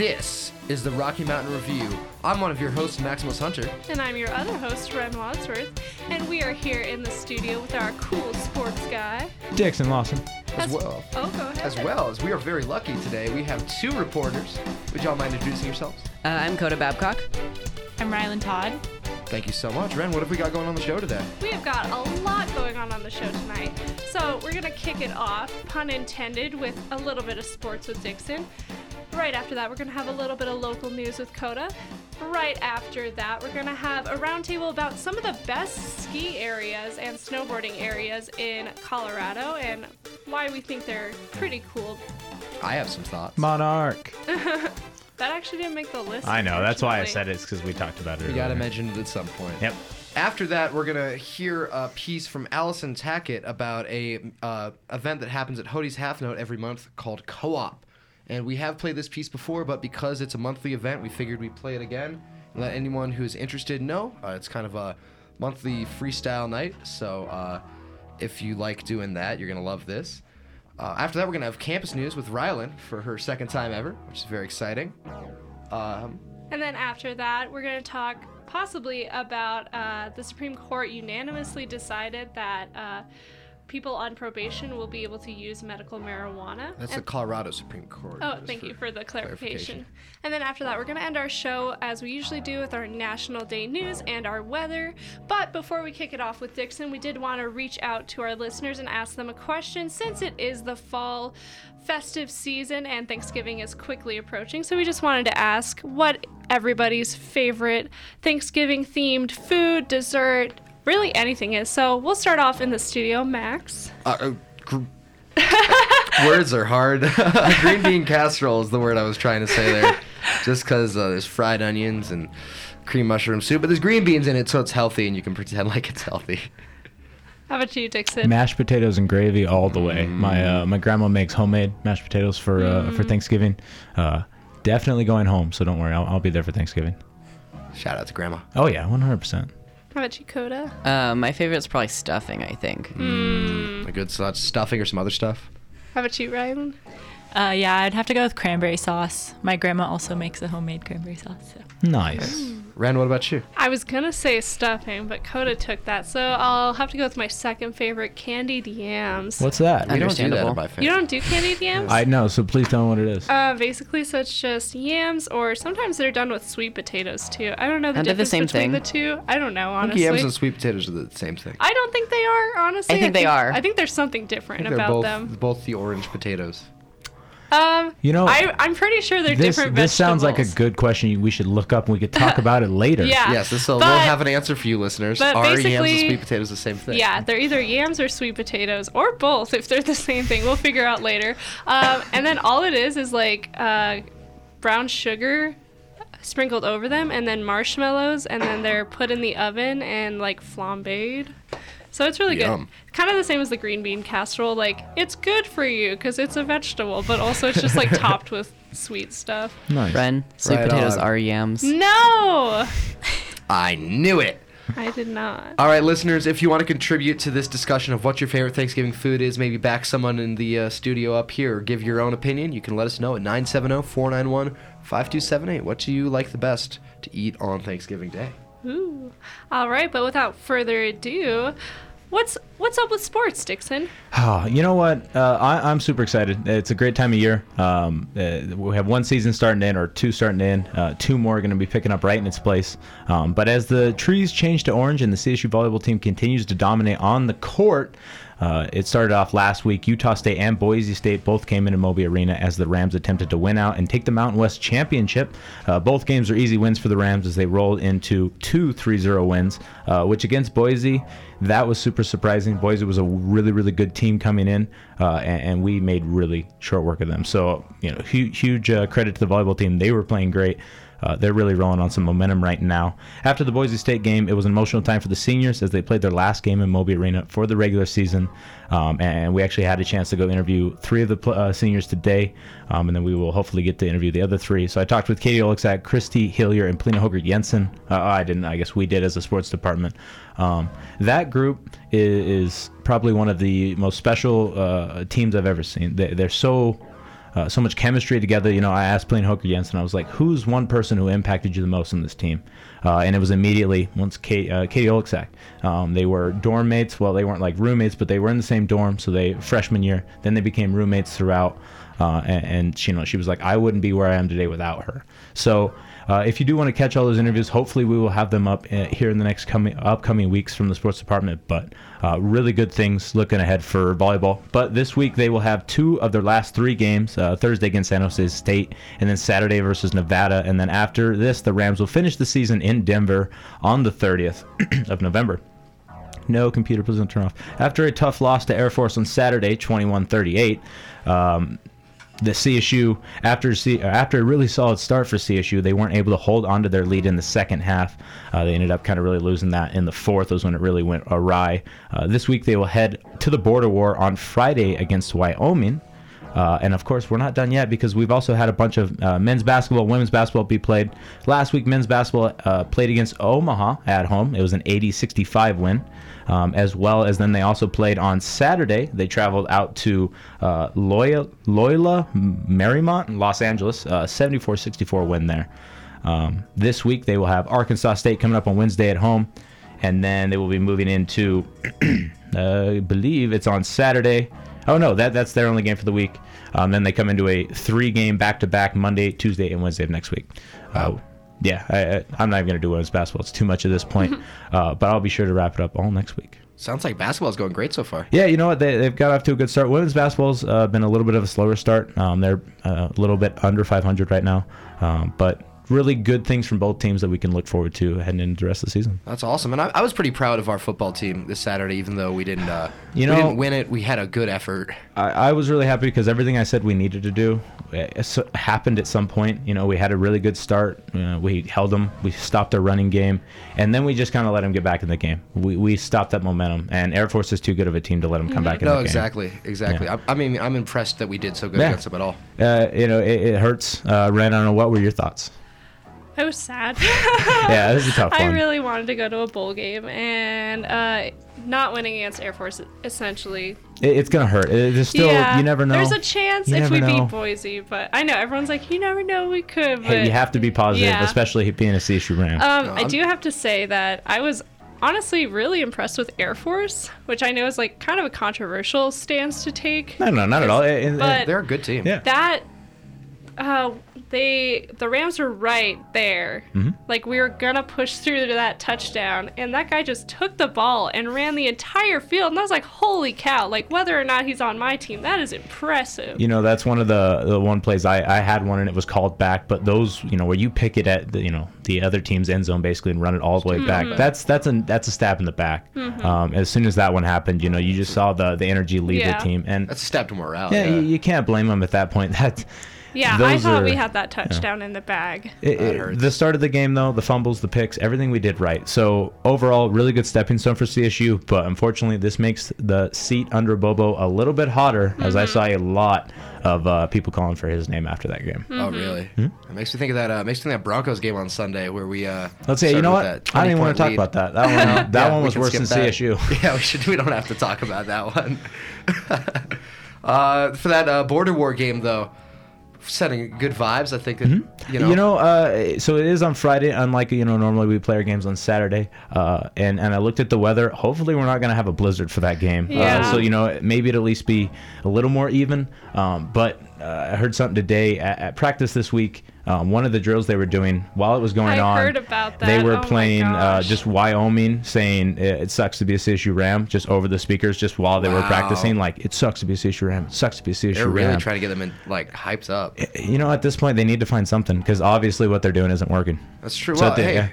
This is the Rocky Mountain Review. I'm one of your hosts, Maximus Hunter. And I'm your other host, Ren Wadsworth, and we are here in the studio with our cool sports guy. Dixon Lawson. As well, Oh, go ahead. as well as we are very lucky today. We have two reporters. Would y'all mind introducing yourselves? Uh, I'm Coda Babcock. I'm Rylan Todd. Thank you so much, Ren. What have we got going on the show today? We have got a lot going on on the show tonight. So we're going to kick it off, pun intended, with a little bit of sports with Dixon. Right after that, we're going to have a little bit of local news with Coda. Right after that, we're going to have a roundtable about some of the best ski areas and snowboarding areas in Colorado and why we think they're pretty cool. I have some thoughts. Monarch. That actually didn't make the list. I know. That's why I said it's because we talked about it. We gotta mention it at some point. Yep. After that, we're gonna hear a piece from Allison Tackett about a uh, event that happens at Hodi's Half Note every month called Co-op, and we have played this piece before, but because it's a monthly event, we figured we'd play it again and let anyone who is interested know. Uh, it's kind of a monthly freestyle night, so uh, if you like doing that, you're gonna love this. Uh, after that, we're gonna have campus news with Rylan for her second time ever, which is very exciting. Um, And then after that, we're going to talk possibly about uh, the Supreme Court unanimously decided that uh, people on probation will be able to use medical marijuana. that's the Colorado Supreme Court. Oh, thank you for the clarification. clarification. And then after that, we're going to end our show as we usually do with our National Day news and our weather. But before we kick it off with Dixon, we did want to reach out to our listeners and ask them a question since it is the fall festive season and Thanksgiving is quickly approaching. So we just wanted to ask what everybody's favorite Thanksgiving themed food, dessert, really anything is. So we'll start off in the studio, Max. Uh, uh, gr- words are hard. Green bean casserole is the word I was trying to say there. Just because uh, there's fried onions and cream mushroom soup, but there's green beans in it, so it's healthy, and you can pretend like it's healthy. How about you, Dixon? Mashed potatoes and gravy all the way. My Mm. uh, my grandma makes homemade mashed potatoes for uh, for Thanksgiving. Uh, definitely going home, so don't worry. I'll, I'll be there for Thanksgiving. Shout out to Grandma. Oh yeah, 100. percent How about you, Coda? Uh, my favorite's probably stuffing, I think. A good so that's stuffing or some other stuff. How about you, Ryan? Uh, yeah, I'd have to go with cranberry sauce. My grandma also makes a homemade cranberry sauce. So. Nice. Ren, what about you? I was gonna say stuffing, but Coda took that, so I'll have to go with my second favorite, candied yams. What's that? We don't do that Understandable. at my. You don't do candied yams? I know, so please tell me what it is. uh, basically, so it's just yams, or sometimes they're done with sweet potatoes too. I don't know the Aren't they the difference same between thing? the two. I don't know I think honestly. yams and sweet potatoes are the same thing. I don't think they are honestly. I think they are. I think there's something I different think about both them. both the orange potatoes. Um, You know, I I'm pretty sure they're this different this sounds like a good question we should look up and we could talk about it later. Yeah. yes, this will but- we'll have an answer for you, listeners. but Are yams and basically- sweet potatoes the same thing? Yeah, they're either yams or sweet potatoes, or both if they're the same thing. We'll figure out later. Um, and then all it is is like uh, brown sugar sprinkled over them, and then marshmallows, and then they're put in the oven and like flambéed. So it's really Yum. good. Kind of the same as the green bean casserole. Like it's good for you because it's a vegetable, but also it's just like topped with sweet stuff. Nice. Ren, sweet Right potatoes on. are yams. No, I knew it. I did not. All right, listeners, if you want to contribute to this discussion of what your favorite Thanksgiving food is, maybe back someone in the uh, studio up here or give your own opinion, you can let us know at 970 491 5278. What do you like the best to eat on Thanksgiving Day? Ooh. All right, but without further ado, what's what's up with sports, Dixon? Oh, you know what? Uh, I, I'm super excited. It's a great time of year. Um, uh, we have one season starting in, or two starting in. Uh, two more are going to be picking up right in its place. Um, but as the trees change to orange and the CSU volleyball team continues to dominate on the court, uh, it started off last week. Utah State and Boise State both came into Moby Arena as the Rams attempted to win out and take the Mountain West Championship. Uh, both games are easy wins for the Rams as they rolled into two 3-0 wins, uh, which against Boise, that was super surprising. Boise was a really, really good team coming in, uh, and, and we made really short work of them. So, you know, huge, huge uh, credit to the volleyball team. They were playing great. Uh, they're really rolling on some momentum right now. After the Boise State game, it was an emotional time for the seniors as they played their last game in Moby Arena for the regular season. Um, and we actually had a chance to go interview three of the uh, seniors today, um, and then we will hopefully get to interview the other three. So I talked with Katie Oleksak, Christy Hillyer, and Paulina Hougaard-Jensen. Uh, I didn't, I guess we did as a sports department. Um, that group is, probably one of the most special uh, teams I've ever seen. They're so uh, so much chemistry together. You know, I asked Paulina Hougaard-Jensen, I was like, who's one person who impacted you the most in this team? Uh, and it was immediately once Kate, uh, Katie Oleksak. Um, they were dorm mates. Well, they weren't like roommates, but they were in the same dorm. So they freshman year, then they became roommates throughout. Uh, and, and she, you know, she was like, I wouldn't be where I am today without her. So uh, if you do want to catch all those interviews, hopefully we will have them up uh, here in the next coming upcoming weeks from the sports department. But uh, really good things looking ahead for volleyball. But this week they will have two of their last three games: uh, Thursday against San Jose State, and then Saturday versus Nevada. And then after this, the Rams will finish the season in Denver on the 30th of November. No computer, please don't turn off. After a tough loss to Air Force on Saturday, 21-38. Um, the CSU after C, after a really solid start for CSU, they weren't able to hold on to their lead in the second half. Uh, they ended up kind of really losing that in the fourth. Was when it really went awry. Uh, this week they will head to the border war on Friday against Wyoming. Uh, and of course, we're not done yet because we've also had a bunch of uh, men's basketball, women's basketball be played. Last week, men's basketball uh, played against Omaha at home. It was an 80 65 win. Um, as well as then they also played on Saturday. They traveled out to uh, Loyola, Loyola Marymount in Los Angeles, 74 64 win there. Um, this week, they will have Arkansas State coming up on Wednesday at home. And then they will be moving into, uh, I believe it's on Saturday. Oh no, that that's their only game for the week. Um, then they come into a three-game back-to-back Monday, Tuesday, and Wednesday of next week. Uh, yeah, I, I, I'm not even going to do women's basketball. It's too much at this point. uh, but I'll be sure to wrap it up all next week. Sounds like basketball's going great so far. Yeah, you know what? They, they've got off to a good start. Women's basketball's uh, been a little bit of a slower start. Um, they're uh, a little bit under 500 right now, um, but really good things from both teams that we can look forward to heading into the rest of the season. That's awesome, and I, I was pretty proud of our football team this Saturday, even though we didn't. Uh, You we know- didn't win it. We had a good effort. I, I was really happy because everything I said we needed to do uh, happened at some point. You know, we had a really good start. Uh, we held them. We stopped their running game, and then we just kind of let them get back in the game. We, we stopped that momentum, and Air Force is too good of a team to let them come back in No, the game. exactly, exactly. Yeah. I, I mean, I'm impressed that we did so good Yeah. against them at all. Uh, you know, it, it hurts. Uh, Ren, I don't know what were your thoughts. I was sad. Yeah, this is a tough I really wanted to go to a bowl game, and uh, not winning against Air Force essentially. It, it's gonna hurt. It, it's still, yeah, you never know. There's a chance You if we know. beat Boise, but I know everyone's like, you never know, we could. But Hey, you have to be positive, Yeah. especially being a CSU Ram. Um, No, I do have to say that I was honestly really impressed with Air Force, which I know is like kind of a controversial stance to take. no, no, not at all. It- it- but- They're a good team. yeah. That uh, they the Rams were right there. Mm-hmm. Like we were gonna push through to that touchdown, and that guy just took the ball and ran the entire field, and I was like, holy cow! Like whether or not he's on my team, that is impressive. You know, that's one of the the one plays I, I had one and it was called back, but those you know where you pick it at the you know the other team's end zone basically and run it all the way back. That's that's a that's a stab in the back. Um, as soon as that one happened, you know, you just saw the the energy leave Yeah. the team, and That's a step to morale. yeah, Yeah. You, you can't blame them at that point. That yeah, I those thought we had that touchdown in the bag. It, it- the start of the game, though, the fumbles, the picks, everything we did right. So overall, really good stepping stone for CSU. But unfortunately, this makes the seat under Bobo a little bit hotter, as I saw a lot of uh, people calling for his name after that game. Oh, really? Hmm? It makes me think of that. Uh, makes me think of that Broncos game on Sunday where we. Uh, Let's say, you know what? I don't even want 20-point to talk lead. about that. That one, that Yeah, one was worse than that. CSU. Yeah, we should. We don't have to talk about that one. uh, for that uh, border war game, though, setting good vibes. I think that you know. You know, uh, so it is on Friday. Unlike you know, normally we play our games on Saturday. Uh, and and I looked at the weather. Hopefully, we're not going to have a blizzard for that game. Yeah. Uh, so you know, maybe it'll at least be a little more even. Um, but uh, I heard something today at, at practice this week. Um, one of the drills they were doing while it was going I on, heard about they were Oh playing uh, just Wyoming, saying it, it sucks to be a CSU Ram, just over the speakers, just while they were practicing. Like it sucks to be a CSU Ram. It sucks to be a CSU RAM. they're really trying to get them in like hyped up. you know, at this point, they need to find something because obviously what they're doing isn't working. That's true. So Well, at the- hey, yeah.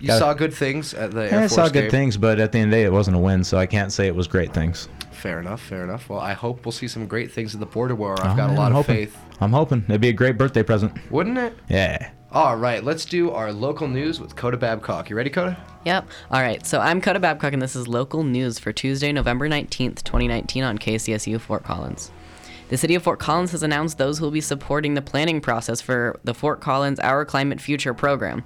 you Gotta- saw good things at the Air Yeah, I Force saw good things, but at the end of the day, it wasn't a win, so I can't say it was great things. Fair enough. Fair enough. Well, I hope we'll see some great things at the border war. I've Oh, got a lot I'm of hoping. faith. I'm hoping it'd be a great birthday present. Wouldn't it? Yeah. All right, let's do our local news with Coda Babcock. You ready, Coda? Yep. All right. So I'm Coda Babcock, and this is local news for Tuesday, November 19th, 2019, on KCSU Fort Collins. The city of Fort Collins has announced those who will be supporting the planning process for the Fort Collins Our Climate Future program.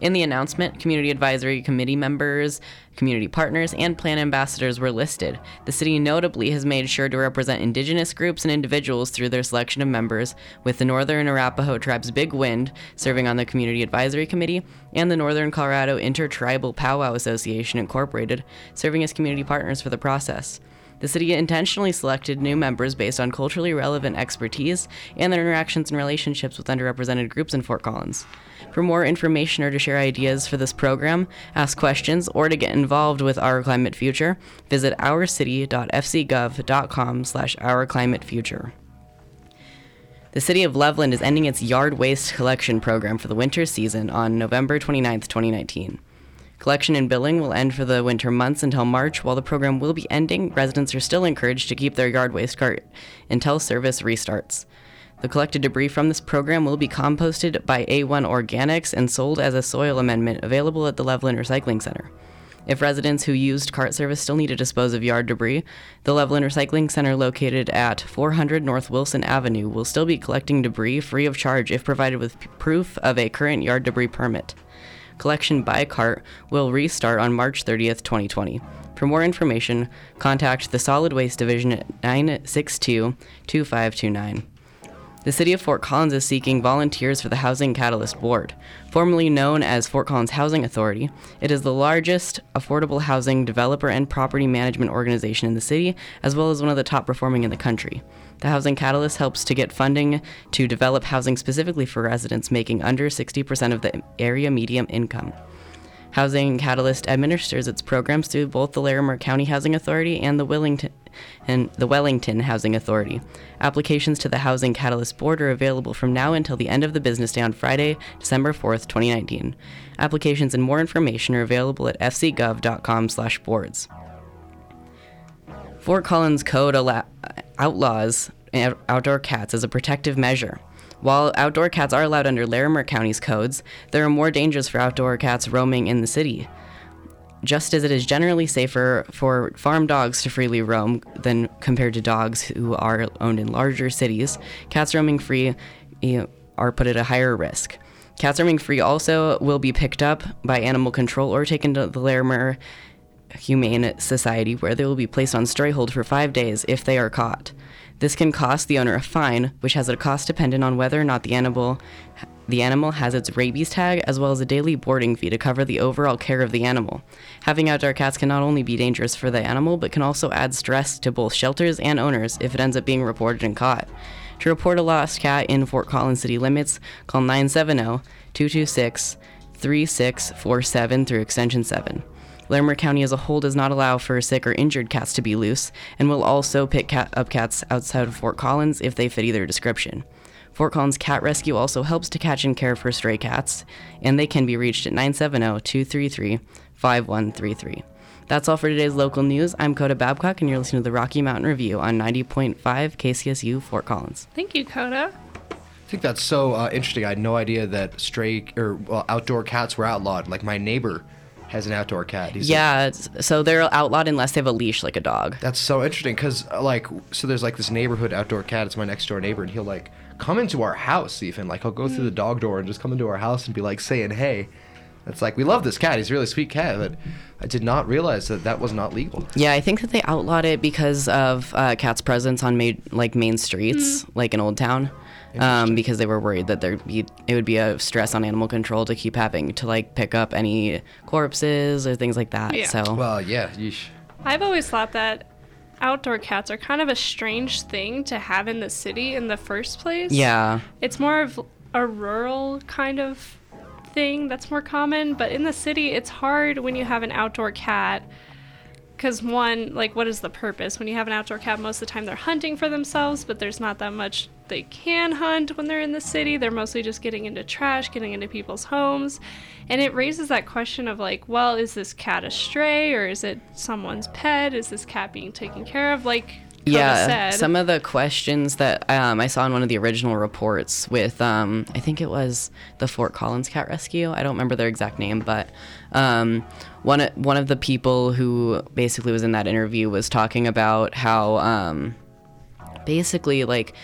In the announcement, community advisory committee members, community partners, and plan ambassadors were listed. The city notably has made sure to represent indigenous groups and individuals through their selection of members, with the Northern Arapaho Tribe's Big Wind serving on the community advisory committee, and the Northern Colorado Intertribal Powwow Association Incorporated serving as community partners for the process. The city intentionally selected new members based on culturally relevant expertise and their interactions and relationships with underrepresented groups in Fort Collins. For more information or to share ideas for this program, ask questions, or to get involved with Our Climate Future, visit ourcity.fcgov.com slash ourclimatefuture. The city of Loveland is ending its yard waste collection program for the winter season on November 29, 2019. Collection and billing will end for the winter months until March. While the program will be ending, residents are still encouraged to keep their yard waste cart until service restarts. The collected debris from this program will be composted by A1 Organics and sold as a soil amendment available at the Loveland Recycling Center. If residents who used cart service still need to dispose of yard debris, the Loveland Recycling Center located at 400 North Wilson Avenue will still be collecting debris free of charge if provided with proof of a current yard debris permit. Collection by cart will restart on March 30th, 2020. For more information, contact the Solid Waste Division at 962 2529. The City of Fort Collins is seeking volunteers for the Housing Catalyst Board. Formerly known as Fort Collins Housing Authority, it is the largest affordable housing developer and property management organization in the city, as well as one of the top performing in the country. The Housing Catalyst helps to get funding to develop housing specifically for residents making under 60% of the area median income. Housing Catalyst administers its programs through both the Larimer County Housing Authority and the Wellington and the Wellington Housing Authority. Applications to the Housing Catalyst Board are available from now until the end of the business day on Friday, December 4th, 2019. Applications and more information are available at fcgov.com/boards. Fort Collins Code outlaws eh, outdoor cats as a protective measure. While outdoor cats are allowed under Larimer County's codes, there are more dangers for outdoor cats roaming in the city. Just as it is generally safer for farm dogs to freely roam than compared to dogs who are owned in larger cities, cats roaming free know, are put at a higher risk. Cats roaming free also will be picked up by animal control or taken to the Larimer Humane Society, where they will be placed on stray hold for five days if they are caught. This can cost the owner a fine, which has a cost dependent on whether or not the animal the animal has its rabies tag as well as a daily boarding fee to cover the overall care of the animal. Having outdoor cats can not only be dangerous for the animal, but can also add stress to both shelters and owners if it ends up being reported and caught. To report a lost cat in Fort Collins city limits, call 970 226 3647 through extension 7. Larimer County as a whole does not allow for sick or injured cats to be loose and will also pick cat- up cats outside of Fort Collins if they fit either description. Fort Collins Cat Rescue also helps to catch and care for stray cats, and they can be reached at 970 233 5133. That's all for today's local news. I'm Coda Babcock, and you're listening to the Rocky Mountain Review on 90.5 KCSU Fort Collins. Thank you, Coda. I think that's so uh, interesting. I had no idea that stray or well, outdoor cats were outlawed. Like my neighbor has an outdoor cat. He's Yeah, it's- so they're outlawed unless they have a leash like a dog. that's so interesting because like so there's like this neighborhood outdoor cat. It's my next door neighbor, and he'll like come into our house even. Like he'll go through the dog door and just come into our house and be like saying hey. It's like we love this cat. He's a really sweet cat, but I did not realize that that was not legal. Yeah, I think that they outlawed it because of uh, cats' presence on ma- like main streets, like in Old Town, um, because they were worried that there'd be it would be a stress on animal control to keep having to like pick up any corpses or things like that. Yeah. So Well, yeah, yeesh. I've always thought that outdoor cats are kind of a strange thing to have in the city in the first place. yeah, It's more of a rural kind of thing that's more common, but in the city, it's hard when you have an outdoor cat. Because, one, like, what is the purpose? When you have an outdoor cat, most of the time they're hunting for themselves, but there's not that much they can hunt when they're in the city. They're mostly just getting into trash, getting into people's homes. And it raises that question of, like, well, is this cat a stray or is it someone's pet? Is this cat being taken care of? Like, Coda yeah. said. Some of the questions that um, I saw in one of the original reports with, um, I think it was the Fort Collins Cat Rescue. I don't remember their exact name, but um, one o- one of the people who basically was in that interview was talking about how um, basically like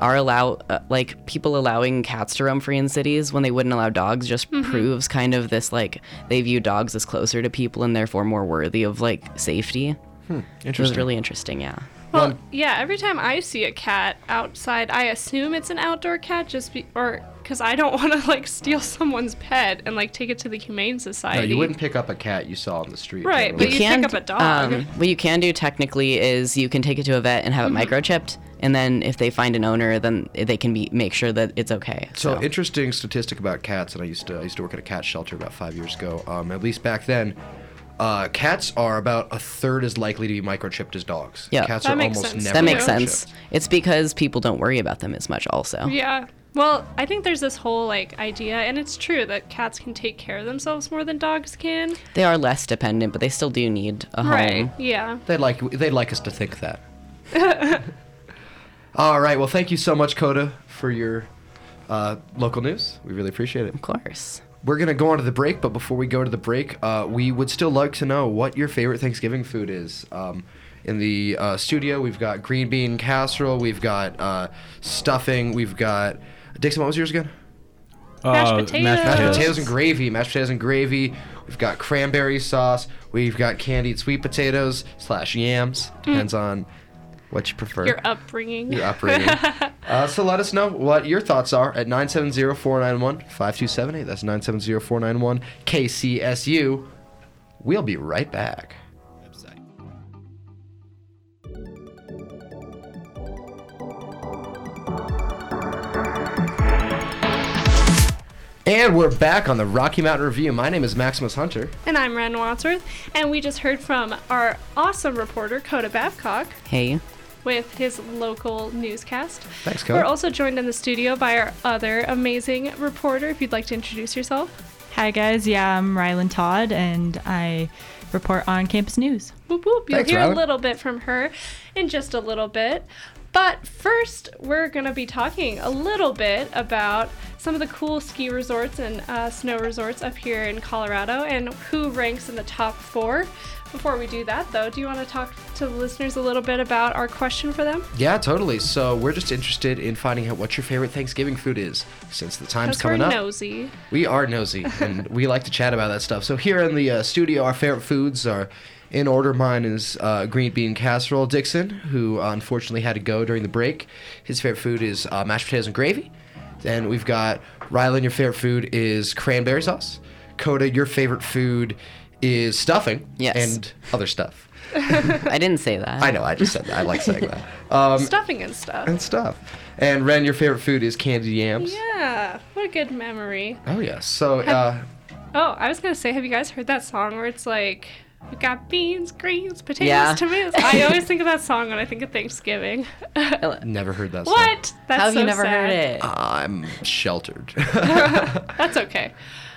are allow uh, like people allowing cats to roam free in cities when they wouldn't allow dogs just proves kind of this like they view dogs as closer to people and therefore more worthy of like safety. It was really interesting, yeah. Well, Well- yeah. Every time I see a cat outside, I assume it's an outdoor cat, just be or because I don't want to like steal someone's pet and like take it to the humane society. No, you wouldn't pick up a cat you saw on the street. Right, That but would- you can, pick up a dog. Um, what you can do technically is you can take it to a vet and have it microchipped, and then if they find an owner, then they can be make sure that it's okay. So interesting statistic about cats, and I used to I used to work at a cat shelter about five years ago. Um, at least back then, uh, cats are about a third as likely to be microchipped as dogs. Yeah. cats That are makes almost sense. never. that makes sense. It's because people don't worry about them as much. Also, Yeah. Well, I think there's this whole like idea, and it's true that cats can take care of themselves more than dogs can. they are less dependent, but they still do need a Right. home. Yeah. They'd like they'd like us to think that. All right. Well, thank you so much, Coda, for your uh, local news. We really appreciate it. Of course. We're gonna go on to the break, but before we go to the break, uh, we would still like to know what your favorite Thanksgiving food is. Um, in the uh, studio, we've got green bean casserole, we've got uh, stuffing, we've got Dixon. What was yours again? Mashed Uh, potatoes. Mashed Potatoes. potatoes and gravy. Mashed potatoes and gravy. We've got cranberry sauce. We've got candied sweet potatoes slash yams. Depends on what you prefer. Your upbringing. Your upbringing. uh, so let us know what your thoughts are at 970-491-5278. That's 970-491-KCSU. We'll be right back. And we're back on the Rocky Mountain Review. My name is Maximus Hunter. And I'm Ren Wadsworth, and we just heard from our awesome reporter Coda Babcock Hey, with his local newscast. Thanks, Coda. We're also joined in the studio by our other amazing reporter. If you'd like to introduce yourself. Hi guys, yeah, I'm Rylan Todd and I report on campus news. Whoop whoop. You'll Thanks, hear Rylan. a little bit from her in just a little bit. But first, we're going to be talking a little bit about some of the cool ski resorts and uh, snow resorts up here in Colorado and who ranks in the top four. Before we do that, though, do you want to talk to the listeners a little bit about our question for them? Yeah, totally. So we're just interested in finding out what your favorite Thanksgiving food is, since the time's coming up. nosy. We are nosy, and we like to chat about that stuff. So here in the uh, studio, our favorite foods are, in order, mine is uh, green bean casserole. Dixon, who uh, unfortunately had to go during the break, his favorite food is uh, mashed potatoes and gravy. Then we've got Rylan, your favorite food is cranberry sauce. Coda, your favorite food is stuffing. Yes. And other stuff. I didn't say that. I know, I just said that. I like saying that. Um, Stuffing and stuff. and stuff. And Ren, your favorite food is candied yams. Yeah, what a good memory. Oh yeah. So uh, Oh, I was gonna say, have you guys heard that song where it's like, we got beans, greens, potatoes, Yeah. tomatoes? I always think of that song when I think of Thanksgiving. never heard that. Song. what? That's How have so you never sad. heard it? I'm sheltered. That's okay.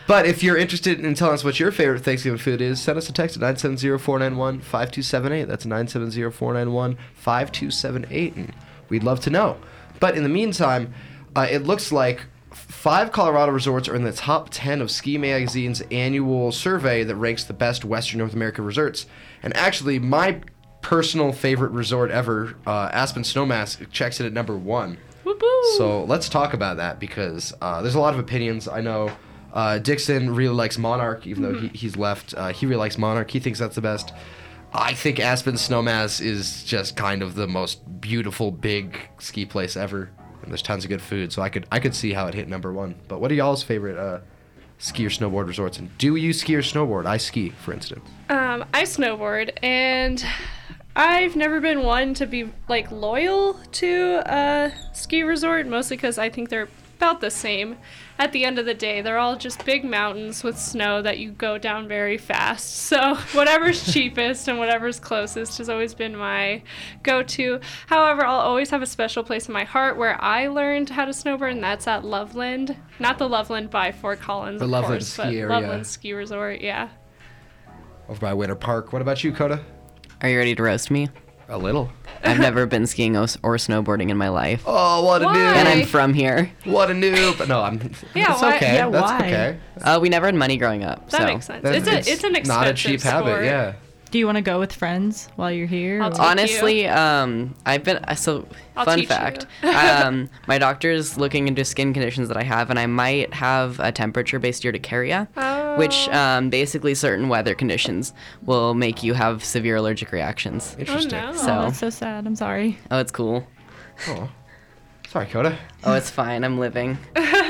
But if you're interested in telling us what your favorite Thanksgiving food is, send us a text at 970-491-5278. That's 970-491-5278, and we'd love to know. But in the meantime, uh, it looks like five Colorado resorts are in the top 10 of Ski Magazine's annual survey that ranks the best Western North American resorts. And actually, my personal favorite resort ever, uh, Aspen Snowmass, checks in at number one. Whoop woo. So let's talk about that because uh, there's a lot of opinions. I know uh, Dixon really likes Monarch, even though he, he's left. Uh, he really likes Monarch. He thinks that's the best. I think Aspen Snowmass is just kind of the most beautiful big ski place ever, and there's tons of good food. So I could I could see how it hit number one. But what are y'all's favorite uh, ski or snowboard resorts? And do you ski or snowboard? I ski, for instance. Um, I snowboard, and I've never been one to be like loyal to a ski resort, mostly because I think they're about the same. At the end of the day, they're all just big mountains with snow that you go down very fast. So whatever's cheapest and whatever's closest has always been my go-to. However, I'll always have a special place in my heart where I learned how to snowboard, and that's at Loveland. Not the Loveland by Fort Collins, The of Loveland course, ski but area. Loveland Ski Resort. Yeah. Over by Winter Park. What about you, Coda? Are you ready to roast me? A little. I've never been skiing or, or snowboarding in my life, Oh, what a Why? noob! and I'm from here. What a noob! No, I'm. Yeah, it's why- okay. yeah, That's why? okay. Uh, we never had money growing up, That so makes sense. Then It's, a, it's an expensive not a cheap sport. habit. Yeah. Do you want to go with friends while you're here? I'll or- you. Honestly, um, I've been uh, so I'll fun fact. you. um, my doctor's looking into skin conditions that I have, and I might have a temperature-based urticaria, which Oh. um, basically certain weather conditions will make you have severe allergic reactions. Interesting. no. Oh, So, that's so sad. I'm sorry. oh, it's cool. Oh. Sorry, Coda. Oh, it's fine. I'm living.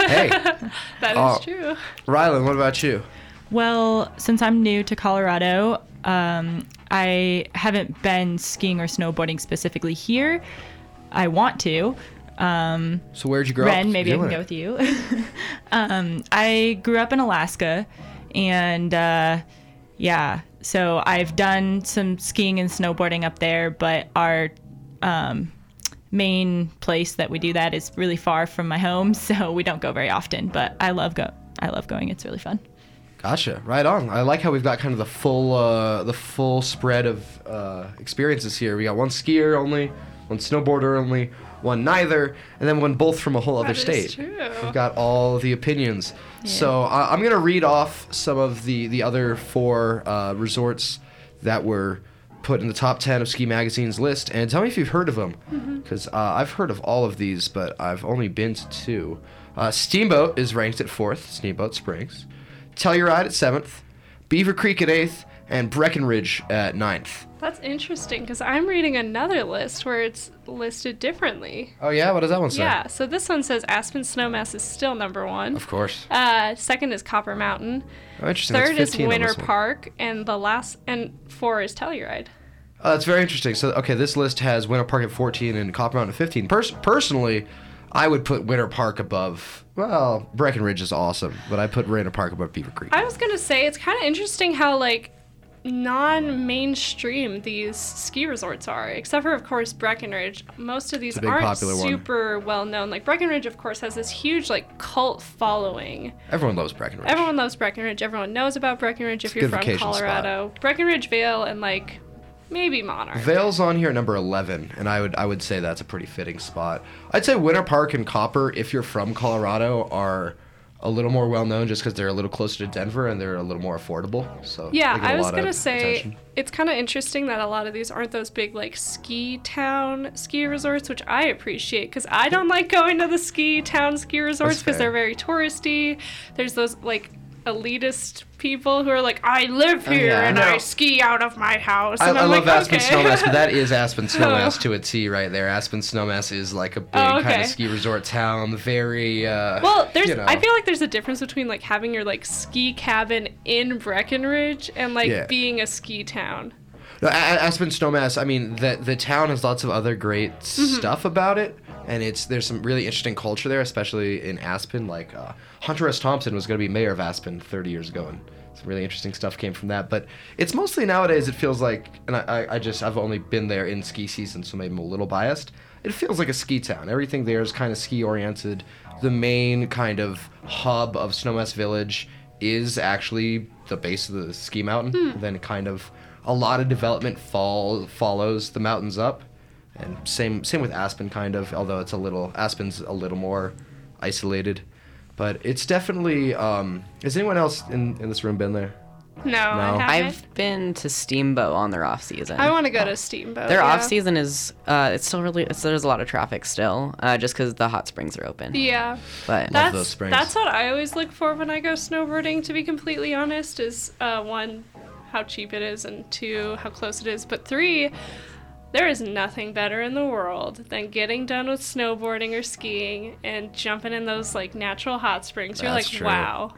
Hey, That is Oh. true. Rylan, what about you? Well, since I'm new to Colorado, um, I haven't been skiing or snowboarding specifically here. I want to. Um, So where'd you grow up? Ren, maybe I can go with you. um, I grew up in Alaska, and uh, yeah, so I've done some skiing and snowboarding up there, but our um, main place that we do that is really far from my home, so we don't go very often. But I love go. I love going. It's really fun. Gotcha. Right on. I like how we've got kind of the full uh, the full spread of uh, experiences here. We got one skier only, one snowboarder only, one neither, and then one both from a whole other That state. true. We've got all the opinions. Yeah. So uh, I'm gonna read off some of the the other four uh, resorts that were put in the top 10 of Ski Magazine's list, and tell me if you've heard of them, because uh, I've heard of all of these, but I've only been to two. Uh, Steamboat is ranked at fourth. Steamboat Springs. Telluride at seventh. Beaver Creek at eighth, and Breckenridge at ninth. That's interesting because I'm reading another list where it's listed differently. Oh yeah, what does that one say? Yeah, so this one says Aspen Snowmass is still number one. Of course. Uh, second is Copper Mountain. Oh, interesting. Third is 15 on Winter. Park, and the last and four is Telluride. Oh, that's very interesting. So, okay, this list has Winter Park at 14 and Copper Mountain at 15. Pers- personally, I would put Winter Park above. Well, Breckenridge is awesome, but I put Winter Park above Beaver Creek. I was gonna say it's kind of interesting how like non-mainstream these ski resorts are, except for of course Breckenridge. Most of these aren't super well known. Like Breckenridge, of course, has this huge like cult following. Everyone loves Breckenridge. Everyone loves Breckenridge. Everyone knows about Breckenridge if a you're from vacation spot. Colorado. Breckenridge, Vail, and like maybe Monarch. Vail's on here at number 11, and I would I would say that's a pretty fitting spot. I'd say Winter Park and Copper, if you're from Colorado, are a little more well known just because they're a little closer to Denver and they're a little more affordable. So Yeah, they get a I was gonna say attention. it's kind of interesting that a lot of these aren't those big like ski town ski resorts, which I appreciate because I don't like going to the ski town ski resorts because they're very touristy. There's those like elitist people who are like, I live here yeah. and No. I ski out of my house. I, and I I'm love like, Aspen okay. Snowmass, but that is Aspen Snowmass to a T right there. Aspen Snowmass is like a big Oh, kind of ski resort town, very. Uh, Well, there's. you know. I feel like there's a difference between like having your like ski cabin in Breckenridge and like Yeah. being a ski town. No, A- A- Aspen Snowmass. I mean, the the town has lots of other great Mm-hmm. stuff about it, and it's there's some really interesting culture there, especially in Aspen. Like uh, Hunter S. Thompson was going to be mayor of Aspen 30 years ago, and some really interesting stuff came from that. But it's mostly nowadays. It feels like, and I, I, just I've only been there in ski season, so maybe I'm a little biased. It feels like a ski town. Everything there is kind of ski oriented. The main kind of hub of Snowmass Village is actually the base of the ski mountain. Then kind of a lot of development fall follows the mountains up, and same same with Aspen kind of. Although it's a little Aspen's a little more isolated, but it's definitely. Um, has anyone else in, in this room been there? No, No. I haven't. I've been to Steamboat on their off season. I want to go to Steamboat. their yeah. off season is uh, it's still really it's, there's a lot of traffic still, uh, just because the hot springs are open. Yeah. But That's those springs. that's what I always look for when I go snowboarding. To be completely honest, is uh, one, how cheap it is, and two, how close it is. But three, there is nothing better in the world than getting done with snowboarding or skiing and jumping in those like natural hot springs. You're That's like, true. wow,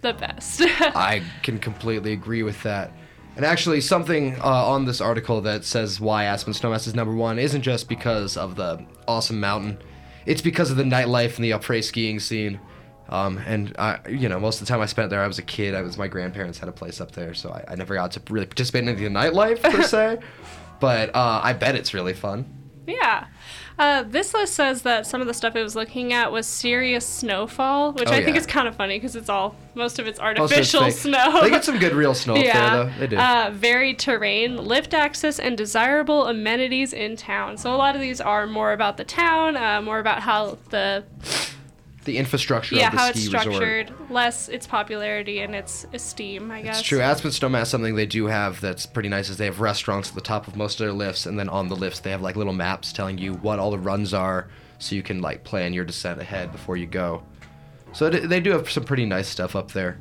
the best. I can completely agree with that. And actually, something uh, on this article that says why Aspen Snowmass is number one isn't just because of the awesome mountain. It's because of the nightlife and the après skiing scene. Um, and I, you know, most of the time I spent there, I was a kid. I was my grandparents had a place up there, so I, I never got to really participate in the nightlife per se. But uh, I bet it's really fun. Yeah. Uh, this list says that some of the stuff it was looking at was serious snowfall, which Oh, I think is kind of funny because it's all most of it's Most of it's artificial snow. They get some good real snow up yeah. there, though. They do. Uh, varied terrain, lift access, and desirable amenities in town. So a lot of these are more about the town, uh, more about how the the infrastructure yeah, of the how ski it's resort. structured, less its popularity and its esteem, I guess. It's true. Aspen Snowmass, something they do have that's pretty nice is they have restaurants at the top of most of their lifts, and then on the lifts they have like little maps telling you what all the runs are, so you can like plan your descent ahead before you go. So they do have some pretty nice stuff up there.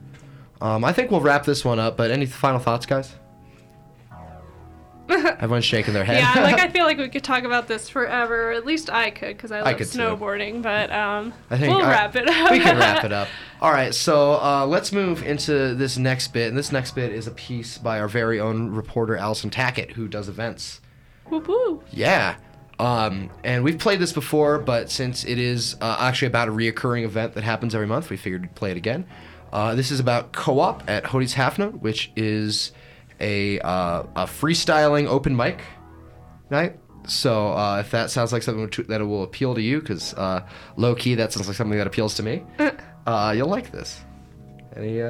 Um, I think we'll wrap this one up. But any final thoughts, guys? Everyone's shaking their head. Yeah, like I feel like we could talk about this forever. At least I could, because I love could too. snowboarding. But um, I think we'll I- wrap it up. we can wrap it up. All right, so uh, let's move into this next bit, and this next bit is a piece by our very own reporter Allison Tackett, who does events. Whoop whoop. Yeah. Um, and we've played this before, but since it is uh, actually about a reoccurring event that happens every month, we figured we'd play it again. Uh, this is about co-op at Hodi's Half Note, which is a, uh, a freestyling open mic night. So uh, if that sounds like something that will appeal to you, because uh, low key that sounds like something that appeals to me, uh, you'll like this. Any?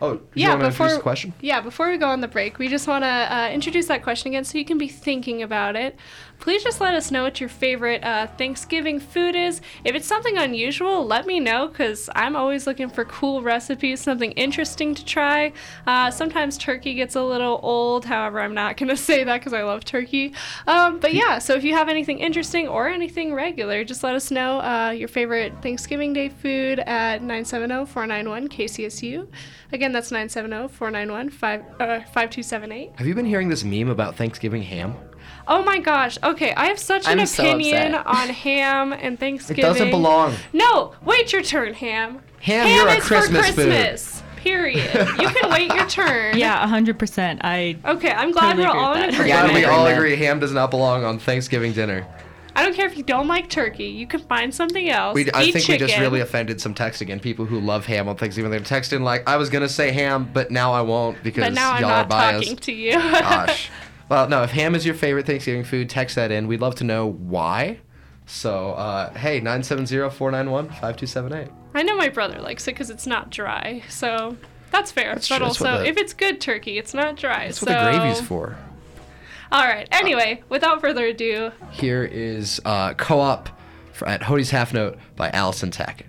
Oh, Yeah, want to before question? yeah, before we go on the break, we just want to uh, introduce that question again, so you can be thinking about it. Please just let us know what your favorite uh, Thanksgiving food is. If it's something unusual, let me know because I'm always looking for cool recipes, something interesting to try. Uh, sometimes turkey gets a little old. However, I'm not gonna say that because I love turkey. Um, but yeah, so if you have anything interesting or anything regular, just let us know uh, your favorite Thanksgiving Day food at 970-491-KCSU. Again, that's 970-491-5278. Uh, have you been hearing this meme about Thanksgiving ham? Oh my gosh. Okay, I have such an I'm so opinion upset. on ham and Thanksgiving. It doesn't belong. No, wait your turn, ham. Ham, you're a is Christmas for food. Christmas. Period. You can wait your turn. Yeah, 100%. I Okay, I'm glad Totally we're all with in agreement. Glad we all agree ham does not belong on Thanksgiving dinner. I don't care if you don't like turkey. You can find something else. We, I think chicken. we just really offended some text again. People who love ham on Thanksgiving, they're texting like, "I was gonna say ham, but now I won't because But now I'm y'all not are biased." talking to you. Gosh. Well, no. If ham is your favorite Thanksgiving food, text that in. We'd love to know why. So, uh, hey, 970-491-5278. I know my brother likes it because it's not dry. So that's fair. That's but true. Also, the- if it's good turkey, it's not dry. That's so... what the gravy's for. All right. Anyway, without further ado, Here is uh, co-op for, at Hodi's Half Note by Allison Tackett.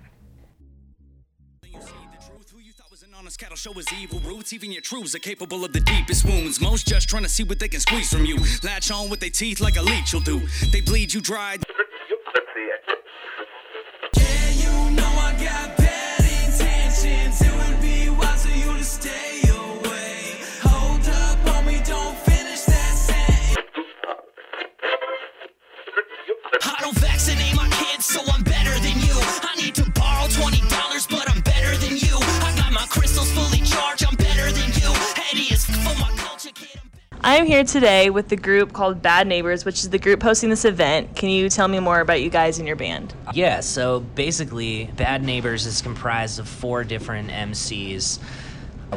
You see the truth, who you thought was an honest cattle show is evil roots. Even your troops are capable of the deepest wounds. Most just trying to see what they can squeeze from you. Latch on with their teeth like a leech will do. They bleed you dry. I am here today with the group called Bad Neighbors, which is the group hosting this event. Can you tell me more about you guys and your band? Yeah, so basically, Bad Neighbors is comprised of four different MCs.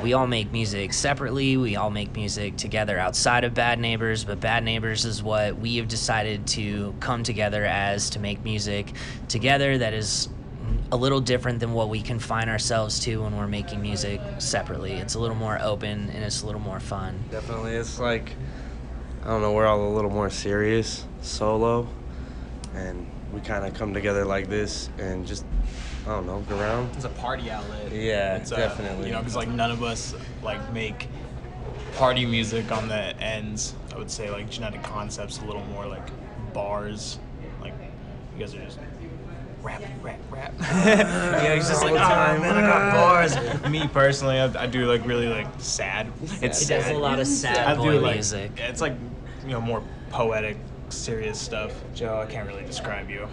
We all make music separately, we all make music together outside of Bad Neighbors, but Bad Neighbors is what we have decided to come together as to make music together that is a little different than what we confine ourselves to when we're making music separately. It's a little more open and it's a little more fun. Definitely, it's like I don't know. We're all a little more serious solo, and we kind of come together like this and just I don't know, go around. it's a party outlet. Yeah, it's, definitely. You know, because like none of us like make party music on the ends. I would say like genetic concepts a little more like bars. Like you guys are just rap, rap, rap. yeah, it's just like, oh man, I got bars. Me personally, I, I do like really like sad. It's He sad. does a lot of sad I do boy like, music. It's like you know more poetic, serious stuff. Joe, I can't really describe you.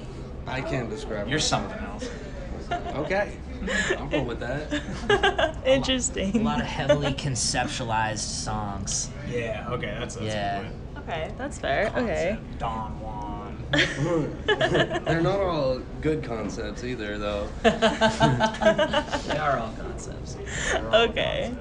I can't describe. You're something else. okay. I'm cool with that. Interesting. A Interesting. lot of heavily conceptualized songs. Yeah. Okay. That's, that's Yeah. a good way. Okay, that's fair. Okay. Don Juan. They're not all good concepts either, though. They are all concepts. Okay.